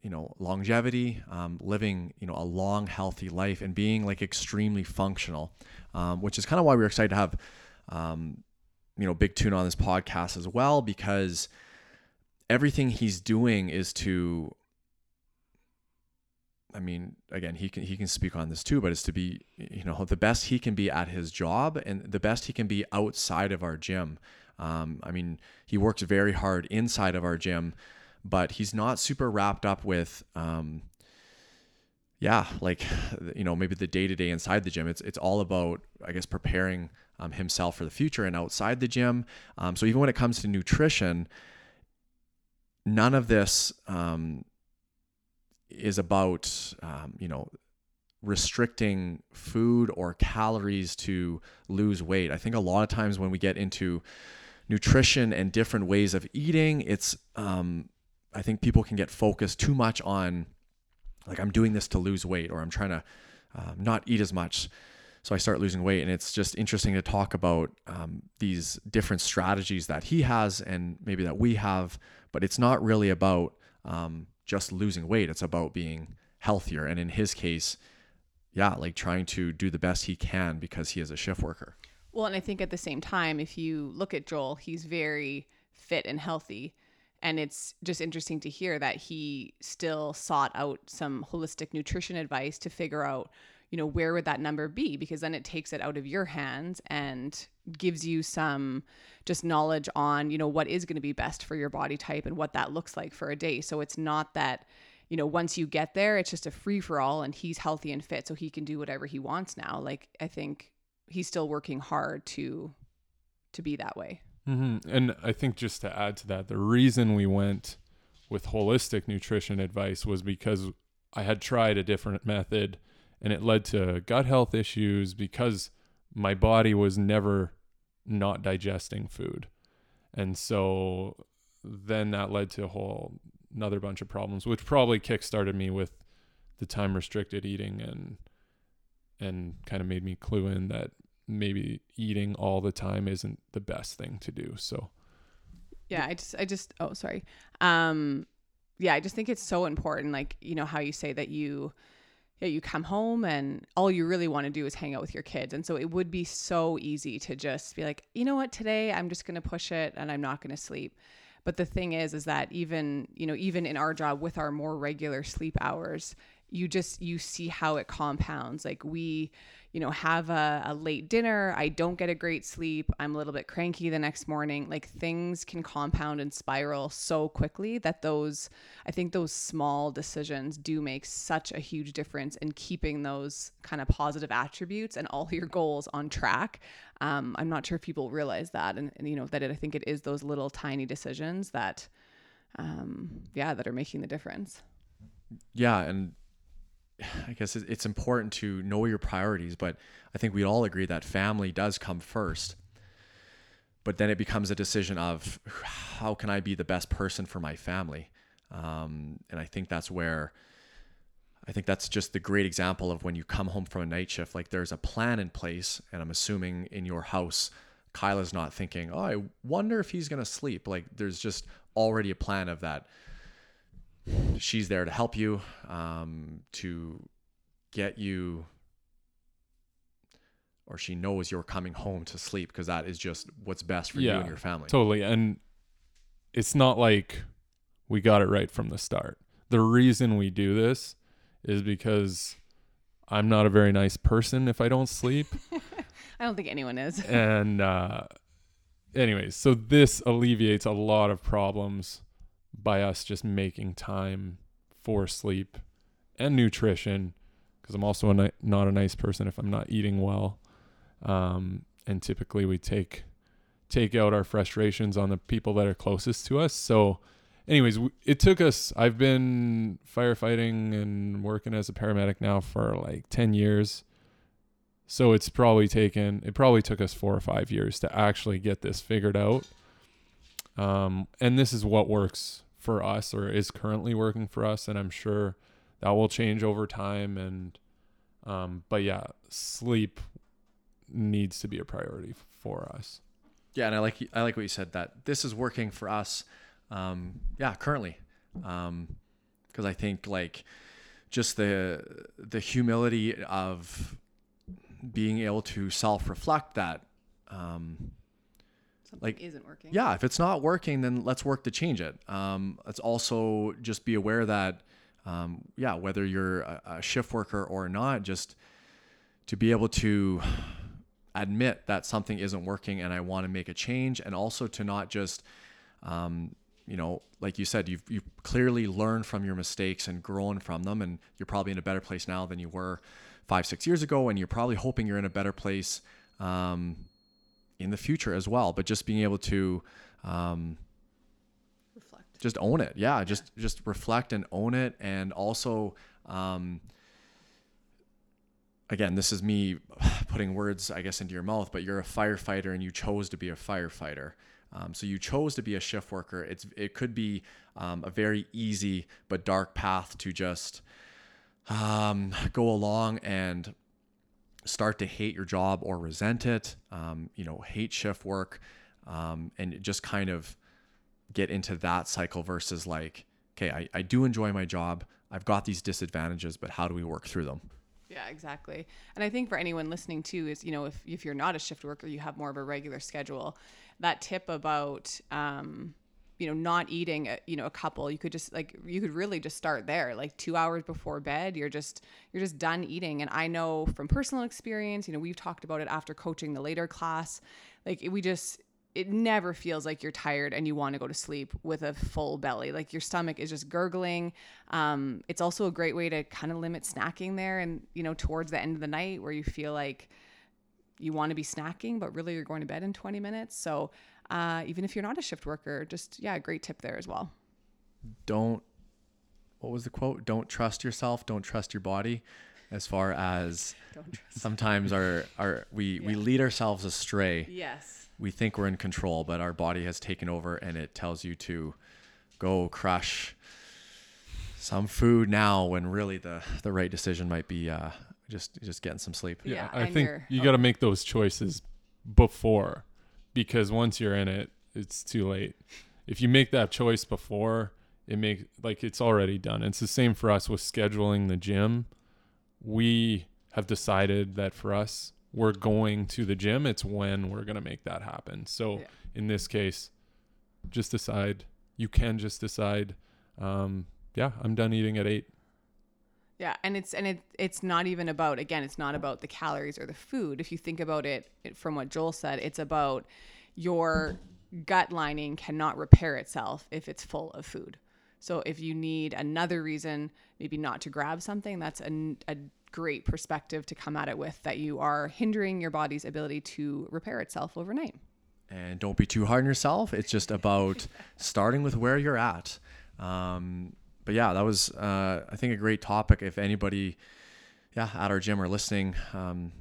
you know, longevity, um, living, you know, a long, healthy life, and being like extremely functional, um, which is kind of why we're excited to have, um, you know, Big Tuna on this podcast as well, because everything he's doing is to I mean, again, he can he can speak on this too, but it's to be you know the best he can be at his job and the best he can be outside of our gym. Um, I mean, he works very hard inside of our gym, but he's not super wrapped up with. Um, yeah, like you know, maybe the day to day inside the gym. It's it's all about, I guess, preparing um, himself for the future and outside the gym. Um, so even when it comes to nutrition, none of this um, is about um, you know restricting food or calories to lose weight. I think a lot of times when we get into nutrition and different ways of eating, it's um, I think people can get focused too much on like I'm doing this to lose weight or I'm trying to um, not eat as much. So I start losing weight, and it's just interesting to talk about um, these different strategies that he has and maybe that we have. But it's not really about um, just losing weight; it's about being healthier. And in his case, yeah, like trying to do the best he can because he is a shift worker. Well, and I think at the same time, if you look at Joel, he's very fit and healthy. And it's just interesting to hear that he still sought out some holistic nutrition advice to figure out, you know, where would that number be? Because then it takes it out of your hands and gives you some just knowledge on, you know, what is going to be best for your body type and what that looks like for a day. So it's not that, you know, once you get there, it's just a free for all and he's healthy and fit so he can do whatever he wants now. Like I think he's still working hard to to be that way. hmm And I think just to add to that, the reason we went with holistic nutrition advice was because I had tried a different method and it led to gut health issues because my body was never not digesting food. And so then that led to a whole another bunch of problems, which probably kickstarted me with the time restricted eating and and kind of made me clue in that maybe eating all the time isn't the best thing to do. So yeah i just i just oh sorry um yeah i just think it's so important like you know how you say that you yeah you come home and all you really want to do is hang out with your kids. And so it would be so easy to just be like you know what? Today i'm just going to push it and i'm not going to sleep. But the thing is, is that even, you know, even in our job with our more regular sleep hours, you just, you see how it compounds. Like we, you know, have a, a late dinner, I don't get a great sleep, I'm a little bit cranky the next morning. Like things can compound and spiral so quickly that those, I think those small decisions do make such a huge difference in keeping those kind of positive attributes and all your goals on track. Um, I'm not sure if people realize that, and, and you know that it, I think it is those little tiny decisions that, um, yeah, that are making the difference. Yeah, and I guess it's important to know your priorities, but I think we'd all agree that family does come first. But then it becomes a decision of how can I be the best person for my family? Um, and I think that's where I think that's just the great example of when you come home from a night shift, like there's a plan in place. And I'm assuming in your house, Kyla's not thinking, oh, I wonder if he's going to sleep. Like there's just already a plan of that she's there to help you, um, to get you, or she knows you're coming home to sleep because that is just what's best for you and your family. Totally. And it's not like we got it right from the start. The reason we do this is because I'm not a very nice person if I don't sleep. (laughs) I don't think anyone is. and uh anyways, so this alleviates a lot of problems by us just making time for sleep and nutrition because I'm also a ni- not a nice person if I'm not eating well. Um, and typically we take take out our frustrations on the people that are closest to us. So anyways, it took us I've been firefighting and working as a paramedic now for like 10 years. So it's probably taken it probably took us 4 or 5 years to actually get this figured out. Um, and this is what works for us or is currently working for us and i'm sure that will change over time and um but yeah sleep needs to be a priority for us. Yeah and i like i like what you said that this is working for us um yeah currently um because i think like just the the humility of being able to self-reflect that um Something like isn't working. Yeah, if it's not working, then let's work to change it. Um, let's also just be aware that, um, yeah, whether you're a, a shift worker or not, just to be able to admit that something isn't working and I want to make a change, and also to not just, um, you know, like you said, you've you've clearly learned from your mistakes and grown from them, and you're probably in a better place now than you were five six years ago, and you're probably hoping you're in a better place. Um, in the future as well. But just being able to um, reflect, just own it. Yeah, just just reflect and own it, and also. Um, again, this is me (sighs) putting words, I guess, into your mouth, but you're a firefighter and you chose to be a firefighter. Um, so you chose to be a shift worker. It's it could be um, a very easy but dark path to just um, go along and start to hate your job or resent it, um, you know, hate shift work, um, and just kind of get into that cycle versus like, okay, I, I do enjoy my job. I've got these disadvantages, but how do we work through them? Yeah, exactly. And I think for anyone listening too is, you know, if, if you're not a shift worker, you have more of a regular schedule. That tip about, um, you know not eating you know a couple you could just like you could really just start there. Like 2 hours before bed you're just you're just done eating. And I know from personal experience you know we've talked about it after coaching the later class like we just it never feels like you're tired and you want to go to sleep with a full belly. Like your stomach is just gurgling. Um, it's also a great way to kind of limit snacking there and you know towards the end of the night where you feel like you want to be snacking but really you're going to bed in 20 minutes. So uh, even if you're not a shift worker. Just, yeah, great tip there as well. Don't, what was the quote? Don't trust yourself, don't trust your body. As far as (laughs) sometimes our, our we, yeah. we lead ourselves astray. Yes. We think we're in control, but our body has taken over and it tells you to go crush some food now when really the, the right decision might be uh, just just getting some sleep. Yeah, yeah I think you got to make those choices before because once you're in it, it's too late. If you make that choice before, it makes like it's already done. It's the same for us with scheduling the gym. We have decided that for us, we're going to the gym. It's when we're going to make that happen. So yeah. in this case, just decide you can just decide, um, yeah, I'm done eating at eight. Yeah, and it's and it it's not even about again, it's not about the calories or the food. If you think about it, it from what Joel said, it's about your gut lining cannot repair itself if it's full of food. So if you need another reason, maybe not to grab something, that's a, a great perspective to come at it with that you are hindering your body's ability to repair itself overnight. And don't be too hard on yourself. It's just about (laughs) starting with where you're at. Um, but yeah, that was uh, I think a great topic. If anybody, yeah, at our gym or listening, um,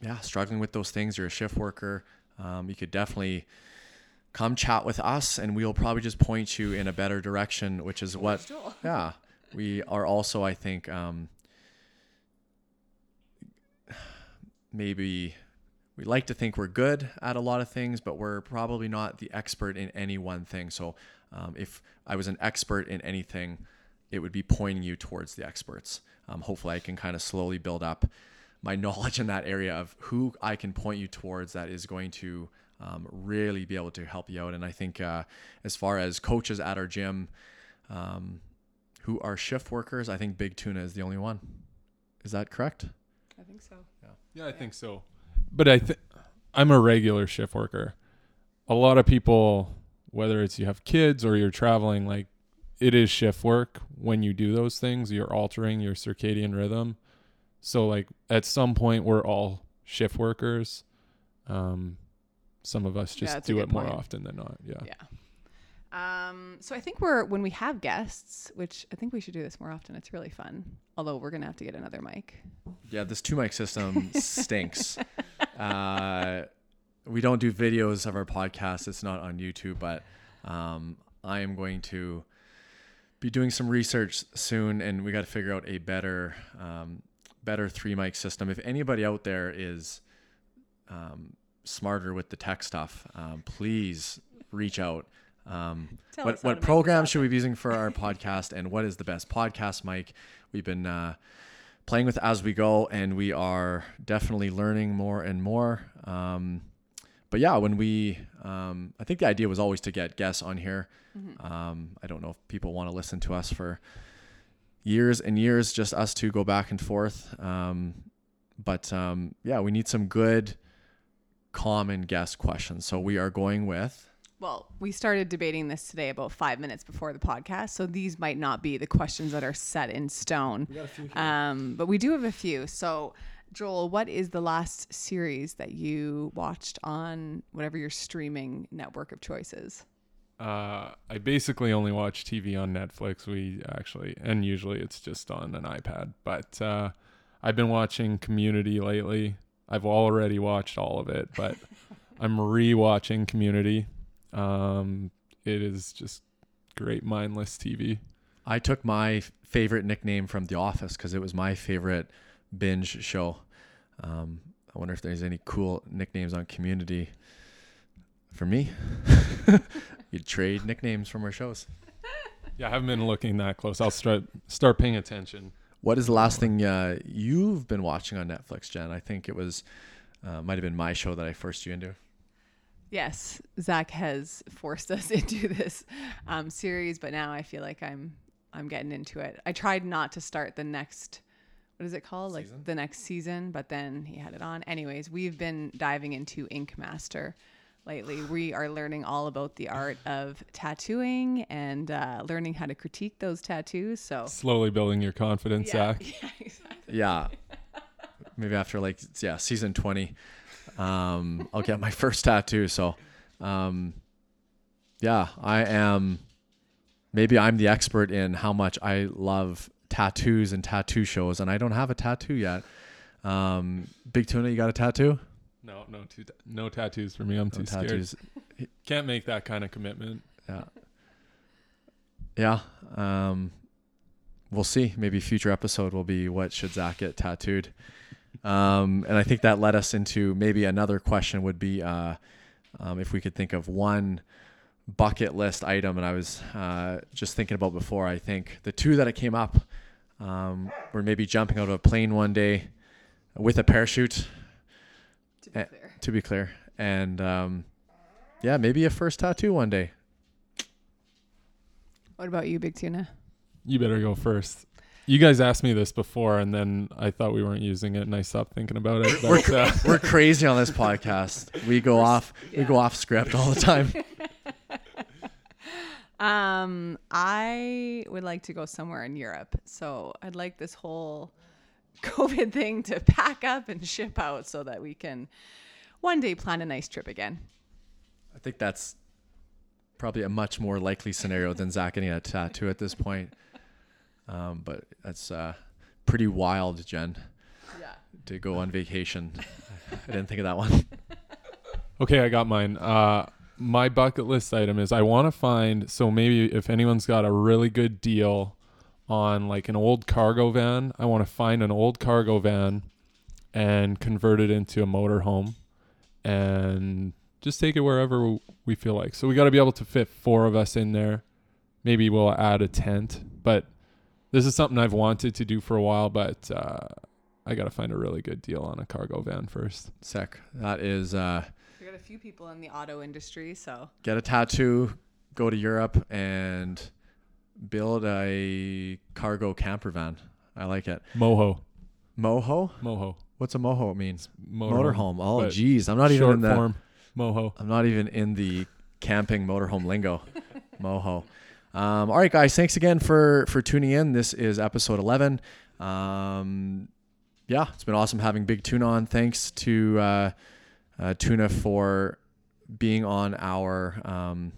yeah, struggling with those things, you're a shift worker, um, you could definitely come chat with us, and we'll probably just point you in a better direction, which is what, (laughs) yeah, we are also I think um, maybe we like to think we're good at a lot of things, but we're probably not the expert in any one thing. So um, if I was an expert in anything, it would be pointing you towards the experts. Um, hopefully, I can kind of slowly build up my (laughs) knowledge in that area of who I can point you towards that is going to um, really be able to help you out. And I think uh, as far as coaches at our gym um, who are shift workers, I think Big Tuna is the only one. Is that correct? I think so. Yeah, I think so. But I think I'm a regular shift worker. A lot of people, whether it's you have kids or you're traveling, like it is shift work. When you do those things, you're altering your circadian rhythm. So like at some point, we're all shift workers. Um, some of us just that's a do it more point. often than not. Yeah. Yeah. Um, so I think we're when we have guests, which I think we should do this more often. It's really fun. Although we're gonna have to get another mic. Yeah, this two mic system (laughs) stinks. Uh, we don't do videos of our podcast. It's not on YouTube, but um, I am going to be doing some research soon, and we got to figure out a better, um, better three mic system. If anybody out there is um, smarter with the tech stuff, um, please reach out. Um, Tell what us how to what program should we be using for our (laughs) podcast, and what is the best podcast mic? We've been uh, playing with as we go, and we are definitely learning more and more. Um, but yeah, when we, um, I think the idea was always to get guests on here. Mm-hmm. Um, I don't know if people want to listen to us for years and years, just us two go back and forth. Um, but um, yeah, we need some good, common guest questions. So we are going with. Well, we started debating this today about five minutes before the podcast, so these might not be the questions that are set in stone. Um, but we do have a few. So, Joel, what is the last series that you watched on whatever your streaming network of choices? Uh, I basically only watch TV on Netflix. We actually, and usually it's just on an iPad. But uh, I've been watching Community lately. I've already watched all of it, but (laughs) I'm rewatching Community. Um, it is just great mindless TV. I took my favorite nickname from The Office because it was my favorite binge show. Um, I wonder if there's any cool nicknames on Community for me. (laughs) You'd trade nicknames from our shows. Yeah, I haven't been looking that close. I'll start start paying attention. What is the last thing uh, you've been watching on Netflix, Jen? I think it was uh, might have been my show that I forced you into. Yes, Zach has forced us (laughs) into this um, series, but now I feel like I'm I'm getting into it. I tried not to start the next what is it called? Season? Like the next season, but then he had it on. Anyways, we've been diving into Ink Master lately. We are learning all about the art of tattooing and uh, learning how to critique those tattoos. So Slowly building your confidence, yeah, Zach. (laughs) yeah, exactly. Yeah, maybe after like yeah season twenty, um, I'll get my (laughs) first tattoo. So, um, yeah, I am. Maybe I'm the expert in how much I love tattoos and tattoo shows, and I don't have a tattoo yet. Um, Big Tuna, you got a tattoo? No, no, two, no tattoos for me. I'm No too scared. tattoos. (laughs) Can't make that kind of commitment. Yeah. Yeah. Um, we'll see. Maybe future episode will be what should Zach get tattooed. Um, and I think that led us into maybe another question would be uh, um, if we could think of one bucket list item. And I was uh, just thinking about before. I think the two that it came up um, were maybe jumping out of a plane one day with a parachute. To be Eh, clear. To be clear, and um, yeah, maybe a first tattoo one day. What about you, Big Tuna? You better go first. You guys asked me this before, and then I thought we weren't using it, and I stopped thinking about it. But, uh, We're crazy on this podcast. We go off we go off script all the time. (laughs) Um, I would like to go somewhere in Europe. So I'd like this whole (laughs) COVID thing to pack up and ship out so that we can one day plan a nice trip again. I think that's probably a much more likely scenario than Zach getting a tattoo at this point. Um, but that's uh, pretty wild, Jen, Yeah. to go on vacation. (laughs) I didn't think of that one. okay, I got mine. Uh, my bucket list item is I want to find. So maybe if anyone's got a really good deal on like an old cargo van, I want to find an old cargo van and convert it into a motorhome and just take it wherever we feel like. So we got to be able to fit four of us in there. Maybe we'll add a tent, but this is something I've wanted to do for a while, but uh, I got to find a really good deal on a cargo van first. Sec, That is uh, We got a few people in the auto industry, so get a tattoo, go to Europe, and build a cargo camper van. I like it. Moho, Moho? moho, What's a moho mean? motorhome. Motorhome. Oh, but geez, I'm not even in the. form, moho. I'm not even in the camping motorhome lingo. (laughs) Moho. Um, all right, guys. Thanks again for for tuning in. This is episode 11. Um, yeah, it's been awesome having Big Tuna on. Thanks to uh, uh, Tuna for being on our um,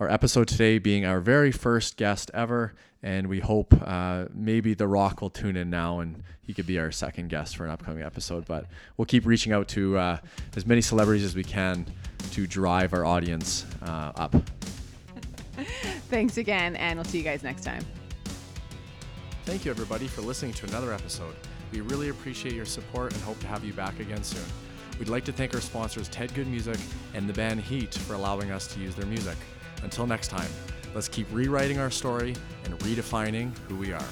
our episode today, being our very first guest ever. And we hope uh, maybe The Rock will tune in now and he could be our second guest for an upcoming episode. But we'll keep reaching out to uh, as many celebrities as we can to drive our audience uh, up. (laughs) thanks again, and we'll see you guys next time. Thank you, everybody, for listening to another episode. We really appreciate your support and hope to have you back again soon. We'd like to thank our sponsors, Ted Good Music and the band Heat, for allowing us to use their music. Until next time, let's keep rewriting our story and redefining who we are.